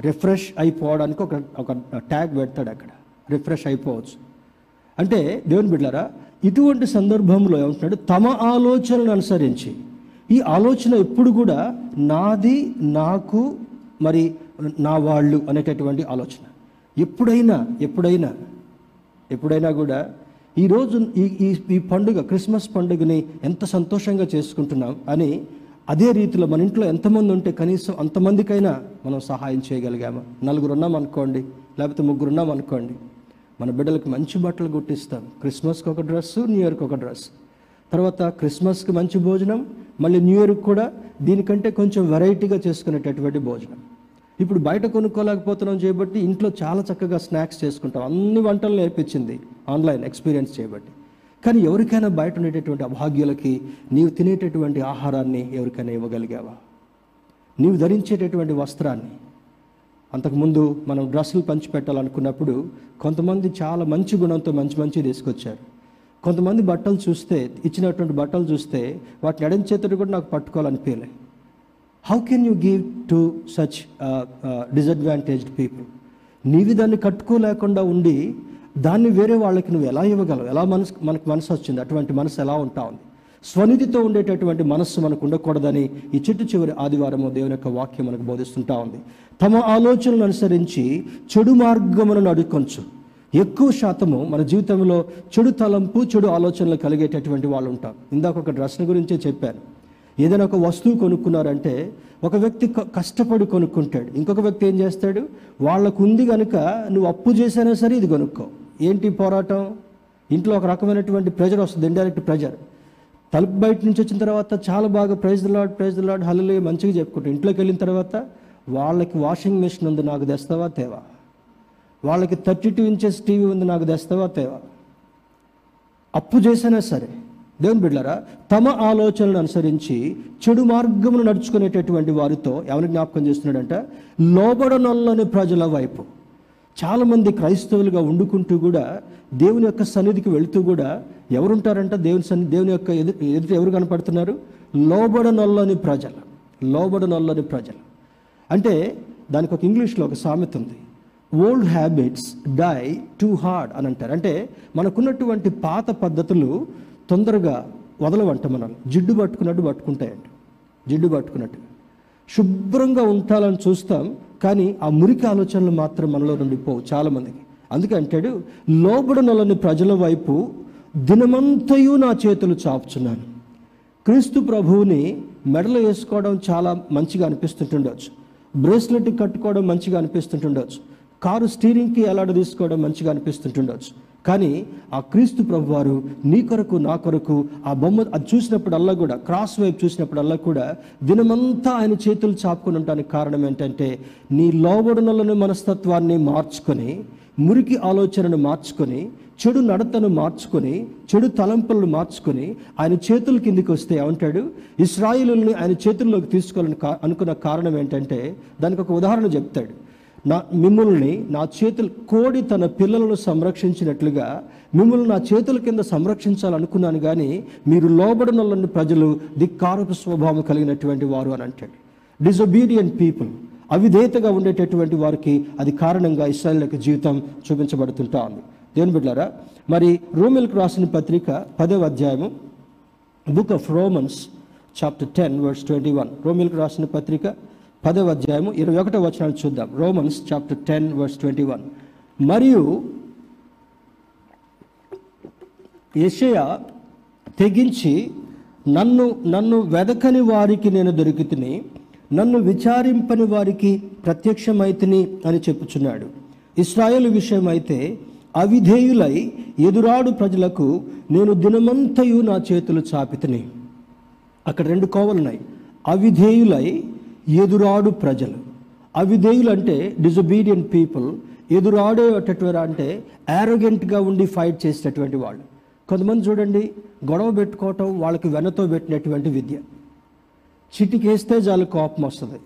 రిఫ్రెష్ అయిపోవడానికి ఒక ఒక ట్యాగ్ పెడతాడు అక్కడ. రిఫ్రెష్ అయిపోవచ్చు. అంటే దేవుని బిడ్డారా ఇటువంటి సందర్భంలో ఏమంటున్నాడు తమ ఆలోచనలను అనుసరించి ఈ ఆలోచన ఎప్పుడు కూడా నాది నాకు మరి నా వాళ్ళు అనేటటువంటి ఆలోచన. ఎప్పుడైనా ఎప్పుడైనా ఎప్పుడైనా కూడా ఈరోజు ఈ ఈ ఈ పండుగ క్రిస్మస్ పండుగని ఎంత సంతోషంగా చేసుకుంటున్నాం అని అదే రీతిలో మన ఇంట్లో ఎంతమంది ఉంటే కనీసం అంతమందికైనా మనం సహాయం చేయగలిగామా? నలుగురు ఉన్నాం అనుకోండి లేకపోతే ముగ్గురు ఉన్నాం అనుకోండి. మన బిడ్డలకు మంచి బట్టలు కుట్టిస్తాం. క్రిస్మస్కి ఒక డ్రెస్సు న్యూ ఇయర్కి ఒక డ్రెస్ తర్వాత క్రిస్మస్కి మంచి భోజనం మళ్ళీ న్యూ ఇయర్కి కూడా దీనికంటే కొంచెం వెరైటీగా చేసుకునేటటువంటి భోజనం. ఇప్పుడు బయట కొనుక్కోలేకపోతున్నాం చేయబట్టి ఇంట్లో చాలా చక్కగా స్నాక్స్ చేసుకుంటాం. అన్ని వంటలు నేర్పించింది ఆన్లైన్ ఎక్స్పీరియన్స్ చేయబట్టి కానీ ఎవరికైనా బయట ఉండేటటువంటి అభాగ్యులకి నీవు తినేటటువంటి ఆహారాన్ని ఎవరికైనా ఇవ్వగలిగావా? నీవు ధరించేటటువంటి వస్త్రాన్ని. అంతకుముందు మనం డ్రెస్సులు పంచిపెట్టాలనుకున్నప్పుడు కొంతమంది చాలా మంచి గుణంతో మంచి మంచి తీసుకొచ్చారు. కొంతమంది బట్టలు చూస్తే ఇచ్చినటువంటి బట్టలు చూస్తే వాటిని ఎడం చేతుడు కూడా నాకు పట్టుకోవాలనిపించలే. How can you give to such disadvantaged people నీవి దాన్ని కట్టుకోలేకుండా ఉండి దాన్ని వేరే వాళ్ళకి నువ్వు ఎలా ఇవ్వగలవు? ఎలా మనసు మనకు మనసు వచ్చింది? అటువంటి మనసు ఎలా ఉంటా ఉంది? స్వనిధితో ఉండేటటువంటి మనస్సు మనకు ఉండకూడదని ఈ చిట్టు చివరి ఆదివారము దేవుని యొక్క వాక్యం మనకు బోధిస్తుంటా ఉంది. తమ ఆలోచనలు అనుసరించి చెడు మార్గమును నడుకొంచు ఎక్కువ శాతము మన జీవితంలో చెడు తలంపు చెడు ఆలోచనలు కలిగేటటువంటి వాళ్ళు ఉంటాం ఇందాక ఒక డ్రెస్ని గురించే చెప్పాను. ఏదైనా ఒక వస్తువు కొనుక్కున్నారంటే ఒక వ్యక్తి క- కష్టపడి కొనుక్కుంటాడు. ఇంకొక వ్యక్తి ఏం చేస్తాడు? వాళ్ళకు ఉంది కనుక నువ్వు అప్పు చేసినా సరే ఇది కొనుక్కో. ఏంటి పోరాటం? ఇంట్లో ఒక రకమైనటువంటి ప్రెజర్ వస్తుంది ఇండైరెక్ట్ ప్రెజర్. తలుపు బయట నుంచి వచ్చిన తర్వాత చాలా బాగా ప్రైజ్ లాడ్ ప్రైజ్ లాడ్ హల్లు మంచిగా చెప్పుకుంటాం. ఇంట్లోకి వెళ్ళిన తర్వాత వాళ్ళకి వాషింగ్ మెషిన్ ఉంది నాకు తెస్తావా తేవా? వాళ్ళకి థర్టీ టూ ఇంచెస్ టీవీ ఉంది నాకు తెస్తావా తేవా. అప్పు చేసినా సరే దేవుని బిడ్డారా తమ ఆలోచనలను అనుసరించి చెడు మార్గమును నడుచుకునేటటువంటి వారితో ఎవరిని జ్ఞాపకం చేస్తున్నాడంట? లోబడనల్లోని ప్రజల వైపు. చాలామంది క్రైస్తవులుగా వండుకుంటూ కూడా దేవుని యొక్క సన్నిధికి వెళుతూ కూడా ఎవరుంటారంట? దేవుని సన్ని దేవుని యొక్క ఎదు ఎదుట ఎవరు కనపడుతున్నారు? లోబడనల్లోని ప్రజలు. లోబడనల్లోని ప్రజలు. అంటే దానికి ఒక ఇంగ్లీష్లో ఒక సామెత ఉంది. Old habits die too hard అని అంటారు. అంటే మనకున్నటువంటి పాత పద్ధతులు తొందరగా వదలవంట మనల్ని. జిడ్డు పట్టుకున్నట్టు పట్టుకుంటాయంట. జిడ్డు పట్టుకున్నట్టు. శుభ్రంగా ఉంటాలని చూస్తాం కానీ ఆ మురికి ఆలోచనలు మాత్రం మనలో నుండి పోవు చాలామందికి. అందుకే అంటాడు లోబడనలని ప్రజల వైపు దినమంతయు నా చేతులు చాపుచున్నాను. క్రీస్తు ప్రభువుని మెడలో వేసుకోవడం చాలా మంచిగా అనిపిస్తుంటుండొచ్చు. బ్రేస్లెట్ కట్టుకోవడం మంచిగా అనిపిస్తుంటుండొచ్చు. కారు స్టీరింగ్కి ఎలాడ తీసుకోవడం మంచిగా అనిపిస్తుంటుండొచ్చు. కానీ ఆ క్రీస్తు ప్రభు వారు నీ కొరకు నా కొరకు ఆ బొమ్మ అది చూసినప్పుడల్లా కూడా క్రాస్ వైపు చూసినప్పుడల్లా కూడా దినమంతా ఆయన చేతులు చాపుకుని ఉండడానికి కారణం ఏంటంటే నీ లోబడునలను మనస్తత్వాన్ని మార్చుకొని మురికి ఆలోచనను మార్చుకొని చెడు నడతను మార్చుకొని చెడు తలంపులను మార్చుకొని ఆయన చేతుల కిందికి వస్తే ఏమంటాడు? ఇస్రాయిలు ఆయన చేతుల్లోకి తీసుకోవాలని అనుకున్న కారణం ఏంటంటే దానికి ఒక ఉదాహరణ చెప్తాడు. నా మిమ్మల్ని నా చేతులు కోడి తన పిల్లలను సంరక్షించినట్లుగా మిమ్మల్ని నా చేతుల కింద సంరక్షించాలనుకున్నాను కానీ మీరు లోబడనొల్లని ప్రజలు ధిక్కారపు స్వభావం కలిగినటువంటి వారు అని అంటాడు. డిజొబీడియంట్ పీపుల్ అవిధేయతగా ఉండేటటువంటి వారికి అది కారణంగా ఇస్రాయల్ యొక్క జీవితం చూపించబడుతుంటా ఉంది. దేవుని బిడ్డారా మరి రోమిల్కి రాసిన పత్రిక పదవ అధ్యాయము book of Romans chapter ten verse twenty one రోమిల్కి రాసిన పత్రిక పదవ అధ్యాయము ఇరవై ఒకటో వచనాలు చూద్దాం. Romans chapter ten verse twenty one మరియు యషయ తెగించి నన్ను నన్ను వెదకని వారికి నేను దొరికితిని నన్ను విచారింపని వారికి ప్రత్యక్షమైతిని అని చెప్పుచున్నాడు. ఇస్రాయేల్ విషయమైతే అవిధేయులై ఎదురాడు ప్రజలకు నేను దినమంతయు నా చేతులు చాపితిని. అక్కడ రెండు కోవలు ఉన్నాయి అవిధేయులై ఎదురాడు ప్రజలు. అవిధేయులు అంటే డిజొబీడియంట్ పీపుల్ ఎదురాడేటటువంటి అంటే యారోగెంట్గా ఉండి ఫైట్ చేసేటటువంటి వాళ్ళు. కొంతమంది చూడండి గొడవ పెట్టుకోవటం వాళ్ళకి వెనతో పెట్టినటువంటి విద్య. చిటికేస్తే చాలు కోపం వస్తుంది.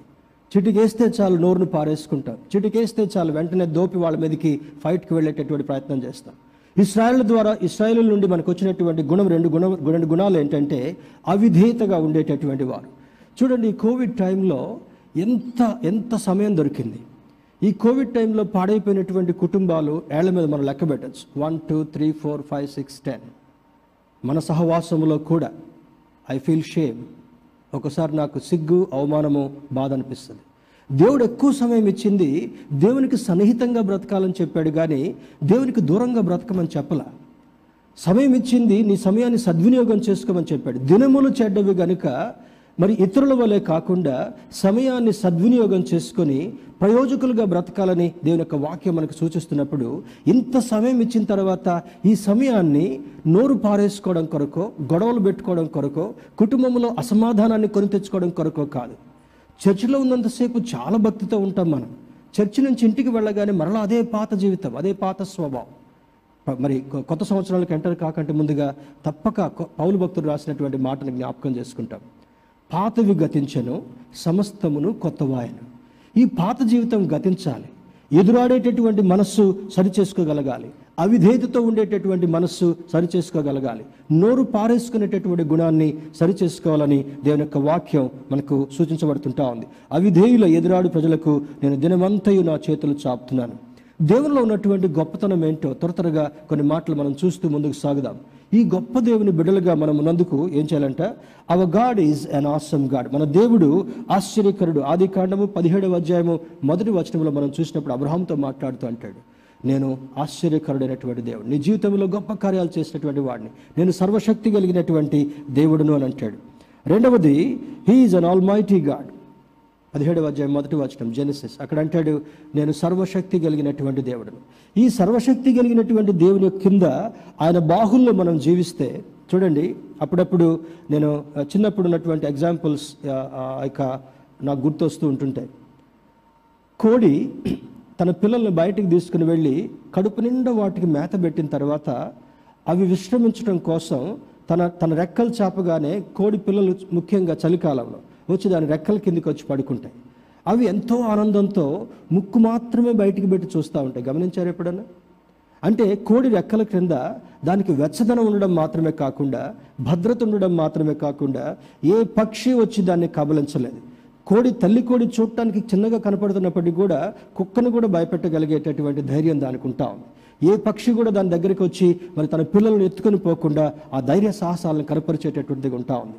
చిటికేస్తే చాలు నోరును పారేసుకుంటాం. చిటికేస్తే చాలు వెంటనే దోపి వాళ్ళ మీదకి ఫైట్కి వెళ్ళేటటువంటి ప్రయత్నం చేస్తాం. ఇస్రాయల్ ద్వారా ఇస్రాయల్ నుండి మనకు వచ్చినటువంటి గుణం రెండు గుణ రెండు గుణాలు ఏంటంటే అవిధేయతగా ఉండేటటువంటి వారు. చూడండి ఈ కోవిడ్ టైంలో ఎంత ఎంత సమయం దొరికింది. ఈ కోవిడ్ టైంలో పాడైపోయినటువంటి కుటుంబాలు ఏళ్ళ మీద మనం లెక్క పెట్టచ్చు. One two three four five six ten మన సహవాసములో కూడా ఐ ఫీల్ షేమ్ ఒకసారి నాకు సిగ్గు అవమానము బాధ అనిపిస్తుంది. దేవుడు ఎక్కువ సమయం ఇచ్చింది దేవునికి సన్నిహితంగా బ్రతకాలని చెప్పాడు కానీ దేవునికి దూరంగా బ్రతకమని చెప్పలా. సమయం ఇచ్చింది నీ సమయాన్ని సద్వినియోగం చేసుకోమని చెప్పాడు. దినములు చెడ్డవి గనుక మరి ఇతరుల వలె కాకుండా సమయాన్ని సద్వినియోగం చేసుకొని ప్రయోజకులుగా బ్రతకాలని దేవుని యొక్క వాక్యం మనకు సూచిస్తున్నప్పుడు ఇంత సమయం ఇచ్చిన తర్వాత ఈ సమయాన్ని నోరు పారేసుకోవడం కొరకో గొడవలు పెట్టుకోవడం కొరకో కుటుంబంలో అసమాధానాన్ని కొని తెచ్చుకోవడం కొరకో కాదు. చర్చిలో ఉన్నంతసేపు చాలా భక్తితో ఉంటాం మనం. చర్చి నుంచి ఇంటికి వెళ్ళగానే మరలా అదే పాత జీవితం అదే పాత స్వభావం. మరి కొత్త సంవత్సరాలకు ఎంటర్ కాకంటే ముందుగా తప్పక పౌలు భక్తులు రాసినటువంటి మాటను జ్ఞాపకం చేసుకుంటాం. పాతవి గతించను సమస్తమును కొత్తవాయను. ఈ పాత జీవితం గతించాలి. ఎదురాడేటటువంటి మనస్సు సరిచేసుకోగలగాలి. అవిధేయతతో ఉండేటటువంటి మనస్సు సరిచేసుకోగలగాలి. నోరు పారేసుకునేటటువంటి గుణాన్ని సరిచేసుకోవాలని దేవుని యొక్క వాక్యం మనకు సూచించబడుతుంటా ఉంది. అవిధేయుల ఎదురాడు ప్రజలకు నేను దినమంతయు నా చేతులు చాపుతున్నాను. దేవునిలో ఉన్నటువంటి గొప్పతనం ఏంటో త్వర త్వరగా కొన్ని మాటలు మనం చూస్తూ ముందుకు సాగుదాం. ఈ గొప్ప దేవుని బిడ్డలుగా మనం ఉన్నందుకు ఏం చేయాలంట? Our God is an awesome God మన దేవుడు ఆశ్చర్యకరుడు. ఆది కాండము పదిహేడవ అధ్యాయము మొదటి వచనంలో మనం చూసినప్పుడు అబ్రహాంతో మాట్లాడుతూ అంటాడు నేను ఆశ్చర్యకరుడైనటువంటి దేవుడు. నీ జీవితంలో గొప్ప కార్యాలు చేసినటువంటి వాడిని. నేను సర్వశక్తి కలిగినటువంటి దేవుడును అని అంటాడు. రెండవది he's an almighty God పదిహేడవ అధ్యాయం మొదటి వచనం జెనసిస్ అక్కడ అంటాడు నేను సర్వశక్తి కలిగినటువంటి దేవుడును. ఈ సర్వశక్తి కలిగినటువంటి దేవుని కింద ఆయన బాహుల్లో మనం జీవిస్తే చూడండి అప్పుడప్పుడు నేను చిన్నప్పుడు ఉన్నటువంటి ఎగ్జాంపుల్స్ ఇక నాకు గుర్తొస్తూ ఉంటుంటాయి. కోడి తన పిల్లల్ని బయటికి తీసుకుని వెళ్ళి కడుపు నిండా వాటికి మేత పెట్టిన తర్వాత అవి విశ్రమించడం కోసం తన తన రెక్కలు చేపగానే కోడి పిల్లలు ముఖ్యంగా చలికాలంలో వచ్చి దాని రెక్కల కిందికి వచ్చి పడుకుంటాయి. అవి ఎంతో ఆనందంతో ముక్కు మాత్రమే బయటికి పెట్టి చూస్తూ ఉంటాయి. గమనించారు ఎప్పుడన్నా? అంటే కోడి రెక్కల క్రింద దానికి వెచ్చదనం ఉండడం మాత్రమే కాకుండా భద్రత ఉండడం మాత్రమే కాకుండా ఏ పక్షి వచ్చి దాన్ని కబలించలేదు. కోడి తల్లి కోడి చూడటానికి చిన్నగా కనపడుతున్నప్పటికీ కూడా కుక్కను కూడా భయపెట్టగలిగేటటువంటి ధైర్యం దానికి ఉంటా ఉంది. ఏ పక్షి కూడా దాని దగ్గరికి వచ్చి మరి తన పిల్లలను ఎత్తుకొని పోకుండా ఆ ధైర్య సాహసాలను కనపరిచేటటువంటిది ఉంటా ఉంది.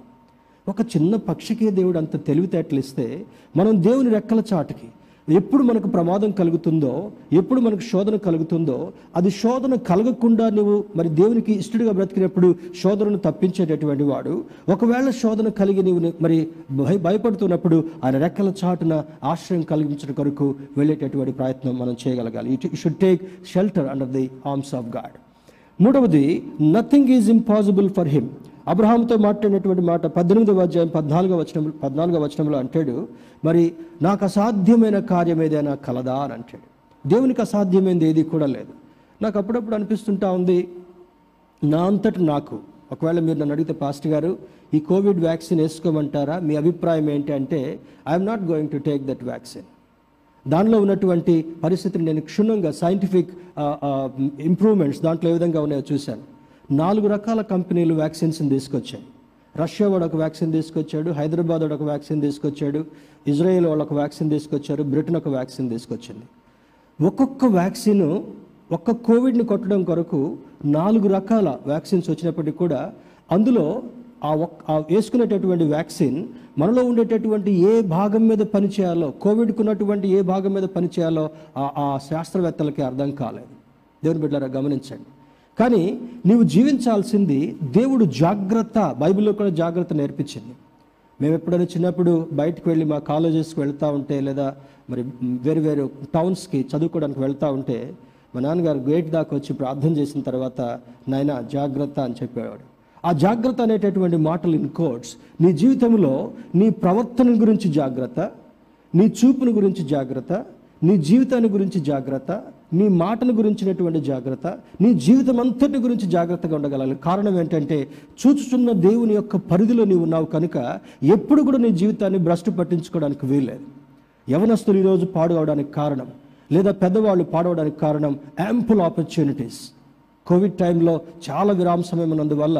ఒక చిన్న పక్షికి దేవుడు అంత తెలివితేటలు ఇస్తే మనం దేవుని రెక్కల చాటుకి ఎప్పుడు మనకు ప్రమాదం కలుగుతుందో ఎప్పుడు మనకు శోధన కలుగుతుందో అది శోధన కలగకుండా నువ్వు మరి దేవునికి ఇష్టడిగా బ్రతికినప్పుడు శోధనను తప్పించేటటువంటి వాడు. ఒకవేళ శోధన కలిగి నీవు మరి భయ భయపడుతున్నప్పుడు ఆయన రెక్కల చాటున ఆశ్రయం కలిగించడం కొరకు వెళ్ళేటటువంటి ప్రయత్నం మనం చేయగలగాలి. It should take shelter under the arms of God మూడవది nothing is impossible for him అబ్రహాంతో మాట్లాడినటువంటి మాట పద్దెనిమిదవ అధ్యాయం పద్నాలుగో వచనం పద్నాలుగో వచనంలో అంటాడు మరి నాకు అసాధ్యమైన కార్యం ఏదైనా కలదా అని అంటాడు. దేవునికి అసాధ్యమైనది ఏది కూడా లేదు. నాకు అప్పుడప్పుడు అనిపిస్తుంటా ఉంది నా అంతటి నాకు. ఒకవేళ మీరు నన్ను అడిగితే పాస్టర్ గారు ఈ కోవిడ్ వ్యాక్సిన్ వేసుకోమంటారా? మీ అభిప్రాయం ఏంటి అంటే I'm not going to take that vaccine దానిలో ఉన్నటువంటి పరిస్థితిని నేను క్షుణ్ణంగా సైంటిఫిక్ ఇంప్రూవ్మెంట్స్ దాంట్లో ఏ విధంగా ఉన్నాయో చూశాను. నాలుగు రకాల కంపెనీలు వ్యాక్సిన్స్ని తీసుకొచ్చాయి. రష్యా వాడు ఒక వ్యాక్సిన్ తీసుకొచ్చాడు హైదరాబాద్ వాడు ఒక వ్యాక్సిన్ తీసుకొచ్చాడు ఇజ్రాయెల్ వాళ్ళు ఒక వ్యాక్సిన్ తీసుకొచ్చారు బ్రిటన్ ఒక వ్యాక్సిన్ తీసుకొచ్చింది. ఒక్కొక్క వ్యాక్సిన్ ఒక్క కోవిడ్ని కొట్టడం కొరకు నాలుగు రకాల వ్యాక్సిన్స్ వచ్చినప్పటికీ కూడా అందులో ఆ ఒక్ ఆ వేసుకునేటటువంటి వ్యాక్సిన్ మనలో ఉండేటటువంటి ఏ భాగం మీద పనిచేయాలో కోవిడ్కు ఉన్నటువంటి ఏ భాగం మీద పనిచేయాలో ఆ ఆ శాస్త్రవేత్తలకి అర్థం కాలేదు. దేవుని బిడ్డారా గమనించండి. కానీ నీవు జీవించాల్సింది దేవుడు జాగ్రత్త బైబిల్లో కూడా జాగ్రత్త నేర్పించింది. మేము ఎప్పుడైనా చిన్నప్పుడు బయటకు వెళ్ళి మా కాలేజెస్కి వెళ్తూ ఉంటే లేదా మరి వేరు వేరు టౌన్స్కి చదువుకోవడానికి వెళ్తూ ఉంటే మా నాన్నగారు గేట్ దాకా వచ్చి ప్రార్థన చేసిన తర్వాత నాయన జాగ్రత్త అని చెప్పేవాడు. ఆ జాగ్రత్త అనేటటువంటి మాటలు ఇన్ కోట్స్ నీ జీవితంలో నీ ప్రవర్తన గురించి జాగ్రత్త నీ చూపుని గురించి జాగ్రత్త నీ జీవితాన్ని గురించి జాగ్రత్త నీ మాటను గురించినటువంటి జాగ్రత్త నీ జీవితం అంతటి గురించి జాగ్రత్తగా ఉండగలగాలి. కారణం ఏంటంటే చూచుచున్న దేవుని యొక్క పరిధిలో నీవు ఉన్నావు కనుక ఎప్పుడు కూడా నీ జీవితాన్ని భ్రష్టు పట్టించుకోవడానికి వీల్లేదు. యవనస్తులు ఈరోజు పాడవడానికి కారణం లేదా పెద్దవాళ్ళు పాడవడానికి కారణం యాంపుల్ ఆపర్చునిటీస్ కోవిడ్ టైంలో చాలా విరామ సమయం ఉన్నందువల్ల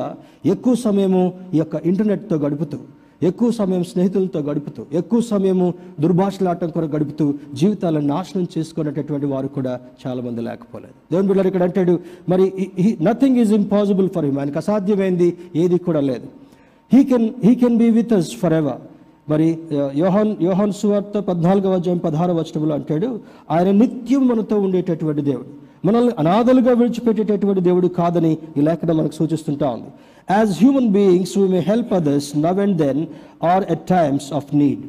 ఎక్కువ సమయము ఈ యొక్క ఇంటర్నెట్తో గడుపుతూ ఎక్కువ సమయం స్నేహితులతో గడుపుతూ ఎక్కువ సమయము దుర్భాషలాటం కొరకు గడుపుతూ జీవితాలను నాశనం చేసుకునేటటువంటి వారు కూడా చాలా మంది లేకపోలేదు. దేవుని బిడ్డలు ఇక్కడ అంటాడు మరి nothing is impossible for him ఆయనకు అసాధ్యమైంది ఏది కూడా లేదు. He can he can be with us forever మరి యోహన్ యోహన్ సువార్త పద్నాలుగవ అధ్యాయం పదహారవ వచనంలో అంటాడు ఆయన నిత్యం మనతో ఉండేటటువంటి దేవుడు మనల్ని అనాథలుగా విడిచిపెట్టేటటువంటి దేవుడు కాదని ఈ లేఖనం మనకు సూచిస్తుంటా ఉంది. As human beings we may help others now and then are at times of need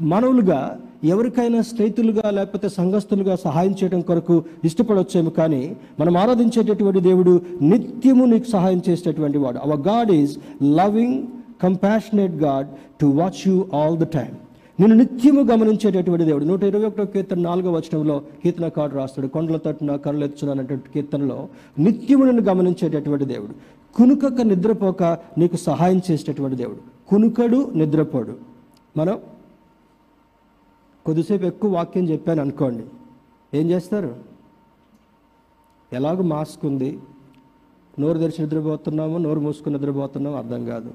మానవులుగా ఎవరికైనా స్నేహితులుగా లేకపోతే సంఘస్థులుగా సహాయం చేయడం కొరకు ఇష్టపడొచ్చేమో కానీ మనం ఆరాధించేటటువంటి దేవుడు నిత్యము నీకు సహాయం చేసేటటువంటి వాడు. Our God is loving compassionate God to watch you all the time నేను నిత్యము గమనించేటటువంటి దేవుడు. నూట ఇరవై ఒకటో కీర్తన నాలుగో వచనంలో కీర్తనకారుడు రాస్తాడు. కొండల తట్టున కళ్ళు అనేటువంటి కీర్తనలో నిత్యము నిన్ను గమనించేటటువంటి దేవుడు. కునుకక నిద్రపోక నీకు సహాయం చేసేటటువంటి దేవుడు. కునుకడు నిద్రపోడు. మనం కొద్దిసేపు ఎక్కువ వాక్యం చెప్పాను అనుకోండి. ఏం చేస్తారు? ఎలాగో మాస్క్ ఉంది. నోరు తెరిచి నిద్రపోతున్నాము నోరు మూసుకుని నిద్రపోతున్నాము అర్థం కాదు.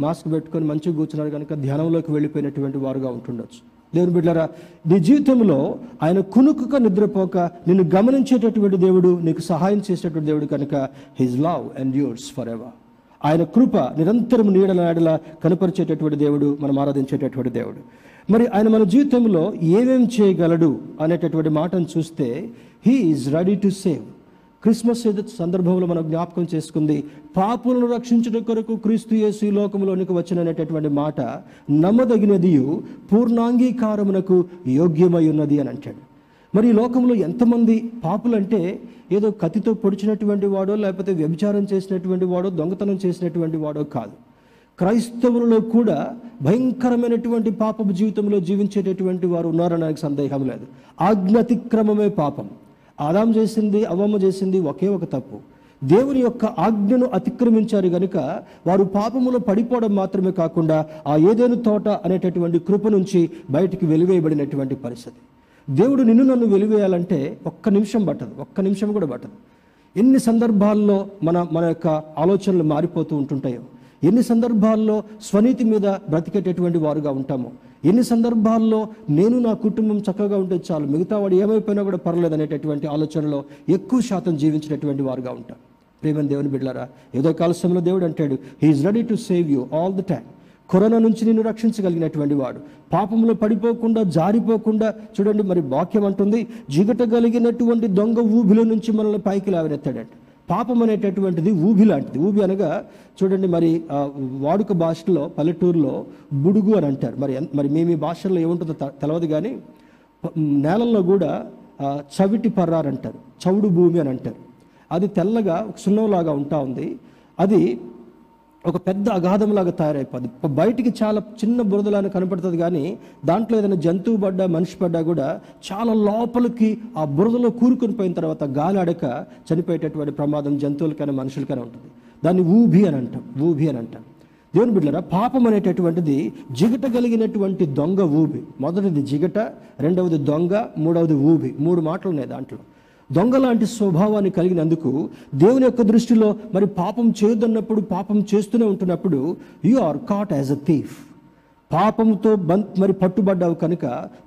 మాస్క్ పెట్టుకొని మంచిగా కూర్చున్నారు కనుక ధ్యానంలోకి వెళ్ళిపోయినటువంటి వారుగా ఉంటుండొచ్చు. దేవుని బిడ్డరా నీ జీవితంలో ఆయన కునుకుక నిద్రపోక నిన్ను గమనించేటటువంటి దేవుడు నీకు సహాయం చేసేటటువంటి దేవుడు కనుక his love endures for ever ఆయన కృప నిరంతరం నీడల నాడల కనపరిచేటటువంటి దేవుడు మనం ఆరాధించేటటువంటి దేవుడు. మరి ఆయన మన జీవితంలో ఏమేం చేయగలడు అనేటటువంటి మాటను చూస్తే he is ready to save Christmas సందర్భంలో మనం జ్ఞాపకం చేసుకుంది. పాపులను రక్షించడం కొరకు క్రీస్తు యేసు ఈ లోకంలోనికి వచ్చిననేటటువంటి మాట నమ్మదగినదియు పూర్ణాంగీకారమునకు యోగ్యమై ఉన్నది అని అంటాడు. మరి ఈ లోకంలో ఎంతమంది పాపులంటే ఏదో కత్తితో పొడిచినటువంటి వాడో లేకపోతే వ్యభిచారం చేసినటువంటి వాడో దొంగతనం చేసినటువంటి వాడో కాదు. క్రైస్తవులలో కూడా భయంకరమైనటువంటి పాపపు జీవితంలో జీవించేటటువంటి వారు నాకు సందేహం లేదు. ఆజ్ఞాతిక్రమమే పాపం. ఆదాం చేసింది అవ్వమ్మ చేసింది ఒకే ఒక తప్పు. దేవుని యొక్క ఆజ్ఞను అతిక్రమించారు గనుక వారు పాపములో పడిపోవడం మాత్రమే కాకుండా ఆ ఏదేను తోట అనేటటువంటి కృప నుంచి బయటికి వెలివేయబడినటువంటి పరిస్థితి. దేవుడు నిన్ను నన్ను వెలివేయాలంటే ఒక్క నిమిషం పట్టదు ఒక్క నిమిషం కూడా పట్టదు. ఎన్ని సందర్భాల్లో మన మన యొక్క ఆలోచనలు మారిపోతూ ఉంటుంటాయో. ఎన్ని సందర్భాల్లో స్వనీతి మీద బ్రతికేటటువంటి వారుగా ఉంటామో ఎన్ని సందర్భాల్లో నేను నా కుటుంబం చక్కగా ఉంటే చాలు మిగతా వాడు ఏమైపోయినా కూడా పర్లేదు అనేటటువంటి ఆలోచనలో ఎక్కువ శాతం జీవించినటువంటి వారుగా ఉంటాం. ప్రేమని దేవుని బిడ్డలారా ఏదో కాల సమయంలో దేవుడు అంటాడు he's ready to save you all the time corona నుంచి నిన్ను రక్షించగలిగినటువంటి వాడు. పాపంలో పడిపోకుండా జారిపోకుండా చూడండి మరి వాక్యం అంటుంది జిగటగలిగినటువంటి దొంగ ఊబిలో నుంచి మనల్ని పైకి లేవనెత్తాడంట. పాపం అనేటటువంటిది ఊబి లాంటిది. ఊబి అనగా చూడండి మరి వాడుక భాషలో పల్లెటూరులో బుడుగు అని అంటారు. మరి మరి మేము ఈ భాషల్లో ఏముంటుందో తెలవదు కానీ నేలల్లో కూడా చవిటి పర్రారు అంటారు. చౌడు భూమి అని అంటారు. అది తెల్లగా సున్నంలాగా ఉంటా ఉంది. అది ఒక పెద్ద అగాధంలాగా తయారైపోద్ది. బయటికి చాలా చిన్న బురదలాగా కనపడుతుంది కానీ దాంట్లో ఏదైనా జంతువు పడ్డా మనిషి పడ్డా కూడా చాలా లోపలికి ఆ బురదలో కూరుకుని పోయిన తర్వాత గాలి అడక చనిపోయేటటువంటి ప్రమాదం జంతువులకైనా మనుషులకైనా ఉంటుంది. దాన్ని ఊబి అని అంటాం. ఊబి అని అంటాం. దేవుని బిడ్డరా పాపం అనేటటువంటిది జిగట కలిగినటువంటి దొంగ ఊబి. మొదటిది జిగట రెండవది దొంగ మూడవది ఊబి. మూడు మాటలు ఉన్నాయి దాంట్లో. దొంగ లాంటి స్వభావాన్ని కలిగినందుకు దేవుని యొక్క దృష్టిలో మరి పాపం చేయొద్దన్నప్పుడు పాపం చేస్తూనే ఉంటున్నప్పుడు you are caught as a thief పాపంతో బంత్ మరి పట్టుబడ్డావు కనుక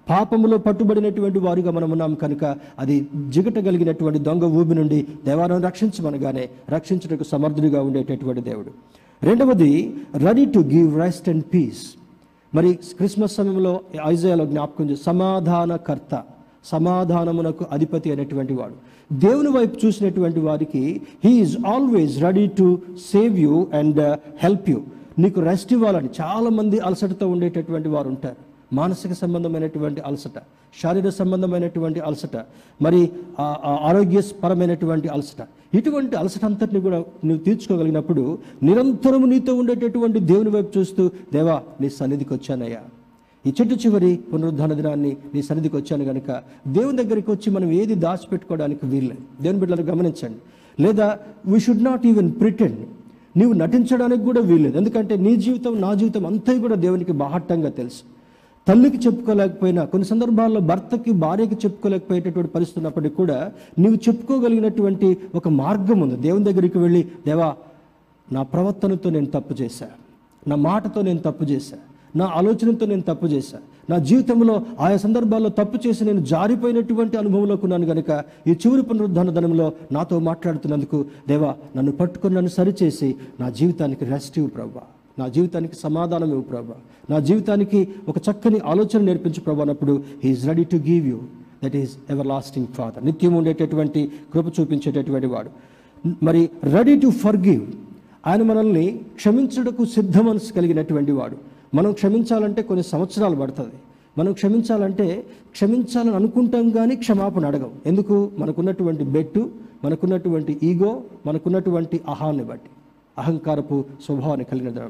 పాపములో పట్టుబడినటువంటి వారిగా మనం ఉన్నాం కనుక అది జిగట కలిగినటువంటి దొంగ ఊబి నుండి దేవాలను రక్షించమనగానే రక్షించుటకు సమర్థుడిగా ఉండేటటువంటి దేవుడు. రెండవది ready to give rest and peace మరి క్రిస్మస్ సమయంలో ఐజయాలో జ్ఞాపకం చేసి సమాధానకర్త. సమాధానమునకు అధిపతి అనేటువంటి వాడు. దేవుని వైపు చూసినటువంటి వారికి he's always ready to save you and help you నీకు రెస్ట్ ఇవ్వాలని చాలామంది అలసటతో ఉండేటటువంటి వారు ఉంటారు. మానసిక సంబంధమైనటువంటి అలసట శారీర సంబంధమైనటువంటి అలసట మరి ఆరోగ్యపరమైనటువంటి అలసట. ఇటువంటి అలసట అంతటిని కూడా నువ్వు తీర్చుకోగలిగినప్పుడు నిరంతరము నీతో ఉండేటటువంటి దేవుని వైపు చూస్తూ దేవా నీ సన్నిధికి వచ్చానయ్యా. ఈ చెట్టు చివరి పునరుద్ధాన దినాన్ని నీ సన్నిధికి వచ్చాను కనుక దేవుని దగ్గరికి వచ్చి మనం ఏది దాచిపెట్టుకోవడానికి వీల్లేదు. దేవుని బిడ్డలు గమనించండి. లేదా we should not even pretend నీవు నటించడానికి కూడా వీల్లేదు. ఎందుకంటే నీ జీవితం నా జీవితం అంతా కూడా దేవునికి బాహట్టంగా తెలుసు. తల్లికి చెప్పుకోలేకపోయినా కొన్ని సందర్భాల్లో భర్తకి భార్యకి చెప్పుకోలేకపోయేటటువంటి పరిస్థితి ఉన్నప్పటికీ కూడా నీవు చెప్పుకోగలిగినటువంటి ఒక మార్గం ఉంది. దేవుని దగ్గరికి వెళ్ళి దేవా నా ప్రవర్తనతో నేను తప్పు చేశా. నా మాటతో నేను తప్పు చేశాను నా ఆలోచనతో నేను తప్పు చేశాను నా జీవితంలో ఆయా సందర్భాల్లో తప్పు చేసి నేను జారిపోయినటువంటి అనుభవంలోకి ఉన్నాను కనుక ఈ చివరి పునరుద్ధాన ధనంలో నాతో మాట్లాడుతున్నందుకు దేవా నన్ను పట్టుకొని నన్ను సరిచేసి నా జీవితానికి రెస్ట్ ఇవ్వు ప్రభా. నా జీవితానికి సమాధానం ఇవ్వు ప్రభా. నా జీవితానికి ఒక చక్కని ఆలోచన నేర్పించు ప్రభా అన్నప్పుడు he's ready to give you that is everlasting father నిత్యం ఉండేటటువంటి కృప చూపించేటటువంటి వాడు. మరి రెడీ టు ఫర్ గివ్ ఆయన మనల్ని క్షమించుటకు సిద్ధ మనసు కలిగినటువంటి వాడు. మనం క్షమించాలంటే కొన్ని సంవత్సరాలు పడుతుంది. మనం క్షమించాలంటే క్షమించాలని అనుకుంటాం కానీ క్షమాపణ అడగం. ఎందుకు? మనకున్నటువంటి బెట్టు మనకున్నటువంటి ఈగో మనకున్నటువంటి అహాన్ని బట్టి అహంకారపు స్వభావాన్ని కలిగిన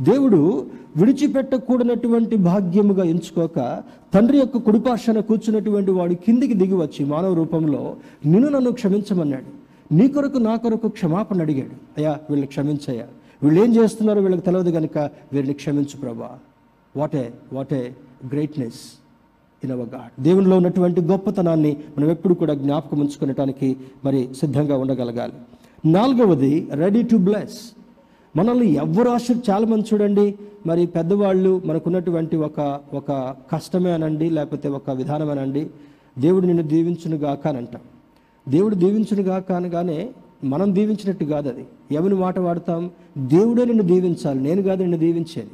దేవుడు విడిచిపెట్టకూడనటువంటి భాగ్యముగా ఎంచుకోక తండ్రి యొక్క కుడిపార్శ్వన కూర్చున్నటువంటి వాడు కిందికి దిగి వచ్చి మానవ రూపంలో నిన్ను నన్ను క్షమించమన్నాడు. నీ కొరకు నా కొరకు క్షమాపణ అడిగాడు. అయ్యా వీళ్ళు క్షమించయ్యా. వీళ్ళు ఏం చేస్తున్నారో వీళ్ళకి తెలియదు కనుక వీరిని క్షమించు ప్రభా. What a what a greatness in our God దేవునిలో ఉన్నటువంటి గొప్పతనాన్ని మనం ఎప్పుడు కూడా జ్ఞాపకం ఉంచుకునేటానికి మరి సిద్ధంగా ఉండగలగాలి. నాలుగవది రెడీ టు బ్లెస్ మనల్ని ఎవరు ఆశ చాలా మంది చూడండి మరి పెద్దవాళ్ళు మనకున్నటువంటి ఒక ఒక కష్టమే అనండి లేకపోతే ఒక విధానం అనండి దేవుడు నిన్ను దీవించును గాక అని అంటాం. దేవుడు దీవించును గాక అనగానే మనం దీవించినట్టు కాదు అది. ఎవరి మాట వాడతాం? దేవుడే నిన్ను దీవించాలి. నేను కాదు నిన్ను దీవించేది.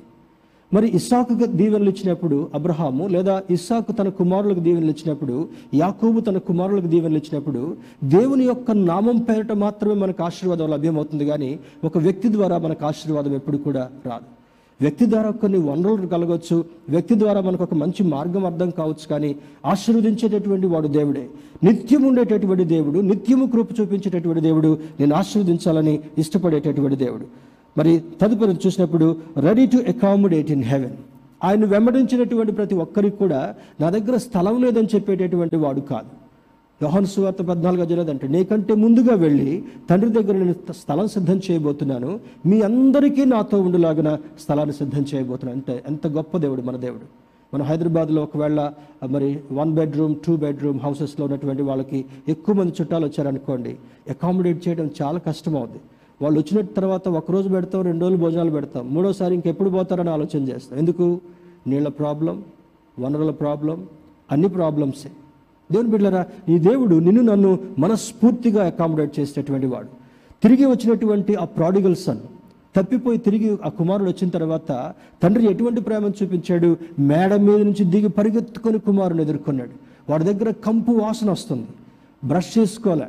మరి ఇస్సాకు దీవెనలు ఇచ్చినప్పుడు అబ్రహాము లేదా ఇస్సాకు తన కుమారులకు దీవెనలు ఇచ్చినప్పుడు యాకోబు తన కుమారులకు దీవెనలు ఇచ్చినప్పుడు దేవుని యొక్క నామం పేరట మాత్రమే మనకు ఆశీర్వాదం లభ్యమవుతుంది కానీ ఒక వ్యక్తి ద్వారా మనకు ఆశీర్వాదం ఎప్పుడు కూడా రాదు. వ్యక్తి ద్వారా కొన్ని వనరులు కలగవచ్చు వ్యక్తి ద్వారా మనకు ఒక మంచి మార్గం అర్థం కావచ్చు కానీ ఆశీర్వదించేటటువంటి వాడు దేవుడే. నిత్యం ఉండేటటువంటి దేవుడు నిత్యము కృప చూపించేటటువంటి దేవుడు నేను ఆశీర్వదించాలని ఇష్టపడేటటువంటి దేవుడు. మరి తదుపరి చూసినప్పుడు ready to accommodate in heaven ఆయన వెంబడించినటువంటి ప్రతి ఒక్కరికి కూడా నా దగ్గర స్థలం లేదని చెప్పేటటువంటి వాడు కాదు. యోహన్ సువార్త పద్నాలుగు అధ్యాయులు నీకంటే ముందుగా వెళ్ళి తండ్రి దగ్గర నేను స్థలం సిద్ధం చేయబోతున్నాను. మీ అందరికీ నాతో ఉండేలాగిన స్థలాన్ని సిద్ధం చేయబోతున్నాను. అంటే ఎంత గొప్ప దేవుడు మన దేవుడు. మన హైదరాబాద్లో ఒకవేళ మరి వన్ బెడ్రూమ్ టూ బెడ్రూమ్ హౌసెస్లో ఉన్నటువంటి వాళ్ళకి ఎక్కువ మంది చుట్టాలు వచ్చారనుకోండి అకామిడేట్ చేయడం చాలా కష్టం అవుతుంది వాళ్ళు వచ్చిన తర్వాత ఒక రోజు పెడతాం రెండు రోజులు భోజనాలు పెడతాం మూడోసారి ఇంకెప్పుడు పోతారని ఆలోచన చేస్తాం. ఎందుకు? నీళ్ళ ప్రాబ్లం వనరుల ప్రాబ్లం అన్ని ప్రాబ్లమ్సే. దేవుని బిడ్డరా ఈ దేవుడు నిన్ను నన్ను మనస్ఫూర్తిగా అకామిడేట్ చేసేటటువంటి వాడు. తిరిగి వచ్చినటువంటి ఆ ప్రాడిగల్ సన్ తప్పిపోయి తిరిగి ఆ కుమారుడు వచ్చిన తర్వాత తండ్రి ఎటువంటి ప్రేమను చూపించాడు? మేడ మీద నుంచి దిగి పరిగెత్తుకొని కుమారుని ఎదుర్కొన్నాడు. వాడి దగ్గర కంపు వాసన వస్తుంది. బ్రష్ చేసుకోలే.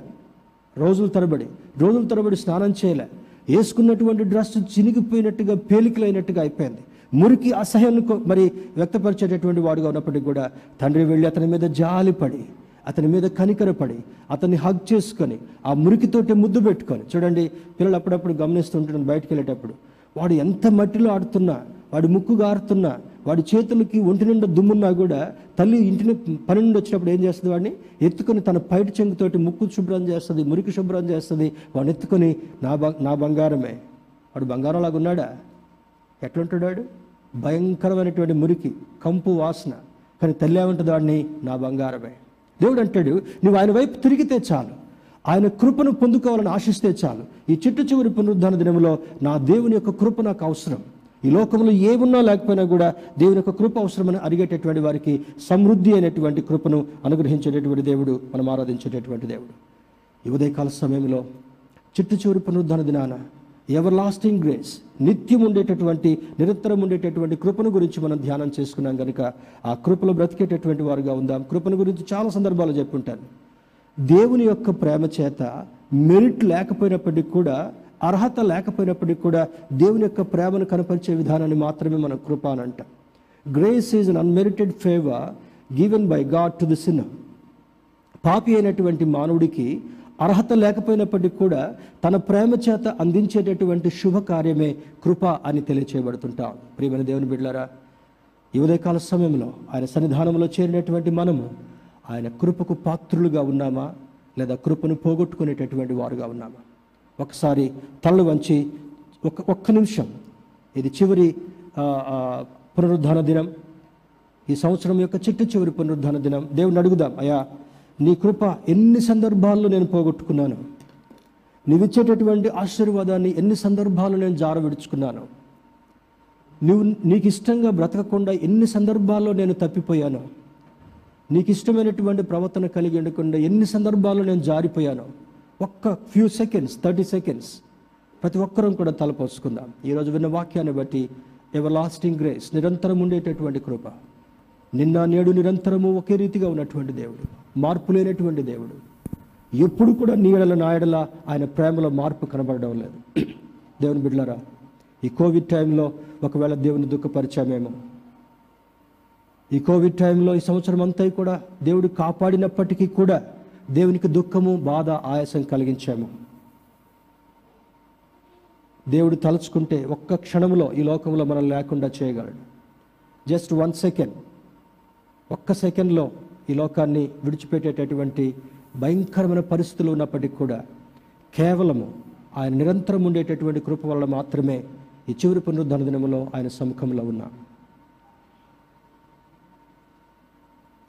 రోజుల తరబడి రోజుల తరబడి స్నానం చేయలే. వేసుకున్నటువంటి డ్రెస్ చినిగిపోయినట్టుగా పేలికలైనట్టుగా అయిపోయింది. మురికి అసహ్యాన్ని మరి వ్యక్తపరిచేటటువంటి వాడుగా ఉన్నప్పటికీ కూడా తండ్రి వెళ్ళి అతని మీద జాలిపడి అతని మీద కనికరపడి అతన్ని హగ్ చేసుకొని ఆ మురికితోటి ముద్దు పెట్టుకొని చూడండి పిల్లలు అప్పుడప్పుడు గమనిస్తుంటాను బయటకు వెళ్ళేటప్పుడు వాడు ఎంత మట్టిలో ఆడుతున్నా వాడి ముక్కు గారుతున్నా వాడి చేతులకి ఒంటి నిండా దుమ్మున్నా కూడా తల్లి ఇంటిని పని నుండి వచ్చినప్పుడు ఏం చేస్తుంది వాడిని? ఎత్తుకొని తన పైట చెంగుతోటి ముక్కు శుభ్రం చేస్తుంది మురికి శుభ్రం చేస్తుంది వాడిని ఎత్తుకొని నా నా బంగారమే. వాడు బంగారం లాగా ఉన్నాడా? ఎట్లుంటున్నాడు? వాడు భయంకరమైనటువంటి మురికి కంపు వాసన. కానీ తల్లి ఏమంటుంది? వాడిని నా బంగారమే. దేవుడు అంటాడు నువ్వు ఆయన వైపు తిరిగితే చాలు. ఆయన కృపను పొందుకోవాలని ఆశిస్తే చాలు. ఈ చిట్టు చివరి పునరుద్ధరణ దినంలో నా దేవుని యొక్క కృప నాకు అవసరం. ఈ లోకంలో ఏమున్నా లేకపోయినా కూడా దేవుని యొక్క కృప అవసరమని అడిగేటటువంటి వారికి సమృద్ధి అయినటువంటి కృపను అనుగ్రహించేటటువంటి దేవుడు మనం ఆరాధించేటటువంటి దేవుడు. ఈ ఉదయకాల సమయంలో చిట్టు చివరి పునరుద్ధరణ దినాన ఎవర్ లాస్టింగ్ గ్రేస్ నిత్యం ఉండేటటువంటి నిరంతరం ఉండేటటువంటి కృపను గురించి మనం ధ్యానం చేసుకున్నాం కనుక ఆ కృపలో బ్రతికేటటువంటి వారుగా ఉందాం. కృపను గురించి చాలా సందర్భాలు చెప్పుంటాను. దేవుని యొక్క ప్రేమ చేత మెరిట్ లేకపోయినప్పటికీ కూడా అర్హత లేకపోయినప్పటికీ కూడా దేవుని యొక్క ప్రేమను కనపరిచే విధానాన్ని మాత్రమే మనం కృప అని అంటాం. Grace is an unmerited favour given by God to the sinner పాపి అయినటువంటి మానవుడికి అర్హత లేకపోయినప్పటికీ కూడా తన ప్రేమ చేత అందించేటటువంటి శుభ కార్యమే కృప అని తెలియచేయబడుతుంటాం. ప్రియమైన దేవుని బిడ్డలారా ఈ ఉదయకాల సమయంలో ఆయన సన్నిధానంలో చేరినటువంటి మనము ఆయన కృపకు పాత్రులుగా ఉన్నామా? లేదా కృపను పోగొట్టుకునేటటువంటి వారుగా ఉన్నామా? ఒకసారి తలలు వంచి ఒక ఒక్క నిమిషం ఇది చివరి ఆ, పునరుద్ధాన దినం. ఈ సంవత్సరం యొక్క చిట్టు చివరి పునరుద్ధాన దినం. దేవుని అడుగుదాం అయా నీ కృప ఎన్ని సందర్భాల్లో నేను పోగొట్టుకున్నాను? నీవిచ్చేటటువంటి ఆశీర్వాదాన్ని ఎన్ని సందర్భాల్లో నేను జార విడుచుకున్నాను నువ్వు నీకు ఇష్టంగా బ్రతకకుండా ఎన్ని సందర్భాల్లో నేను తప్పిపోయాను? నీకు ఇష్టమైనటువంటి ప్రవర్తన కలిగి ఉండకుండా ఎన్ని సందర్భాల్లో నేను జారిపోయాను? ఒక్క ఫ్యూ సెకండ్స్ థర్టీ సెకండ్స్ ప్రతి ఒక్కరం కూడా తలపోసుకుందాం. ఈరోజు విన్న వాక్యాన్ని బట్టి ఎవర్ లాస్టింగ్ గ్రేస్ నిరంతరం ఉండేటటువంటి కృప. నిన్న నేడు నిరంతరము ఒకే రీతిగా ఉన్నటువంటి దేవుడు మార్పు లేనటువంటి దేవుడు. ఎప్పుడు కూడా నీ ఎడల నా ఎడల ఆయన ప్రేమలో మార్పు కనబడడం లేదు. దేవుని బిడ్డలారా ఈ కోవిడ్ టైంలో ఒకవేళ దేవుని దుఃఖపరిచామేమో. ఈ కోవిడ్ టైంలో ఈ సంవత్సరం అంతా కూడా దేవుడు కాపాడినప్పటికీ కూడా దేవునికి దుఃఖము బాధ ఆయాసం కలిగించాము. దేవుడు తలుచుకుంటే ఒక్క క్షణంలో ఈ లోకంలో మనం లేకుండా చేయగలడు. జస్ట్ వన్ సెకండ్ ఒక్క సెకండ్లో ఈ లోకాన్ని విడిచిపెట్టేటటువంటి భయంకరమైన పరిస్థితులు ఉన్నప్పటికీ కూడా కేవలము ఆయన నిరంతరం ఉండేటటువంటి కృప వల్ల మాత్రమే ఈ చివరి పునరుద్ధరణ దినములో ఆయన సముఖంలో ఉన్నా.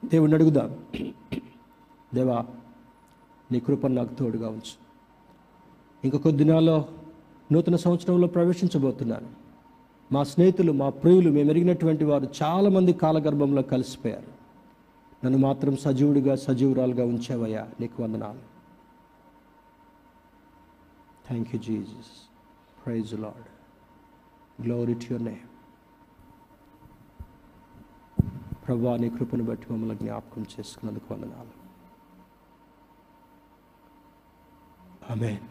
దేవుణ్ణి అడుగుదా. దేవా నీ కృపను నాకు తోడుగా ఉంచు. ఇంక కొద్ది దినాల్లో నూతన సంవత్సరంలో ప్రవేశించబోతున్నాను. మా స్నేహితులు మా ప్రియులు మేము ఎరిగినటువంటి వారు చాలామంది కాలగర్భంలో కలిసిపోయారు. నన్ను మాత్రం సజీవుడిగా సజీవురాలుగా ఉంచావయ్యా. నీకు వందనాలు. Thank you Jesus praise Lord glory to your name ప్రభా నీ కృపను బట్టి మమ్మల్ని జ్ఞాపకం చేసుకున్నందుకు వందనాలు. ఆమెన్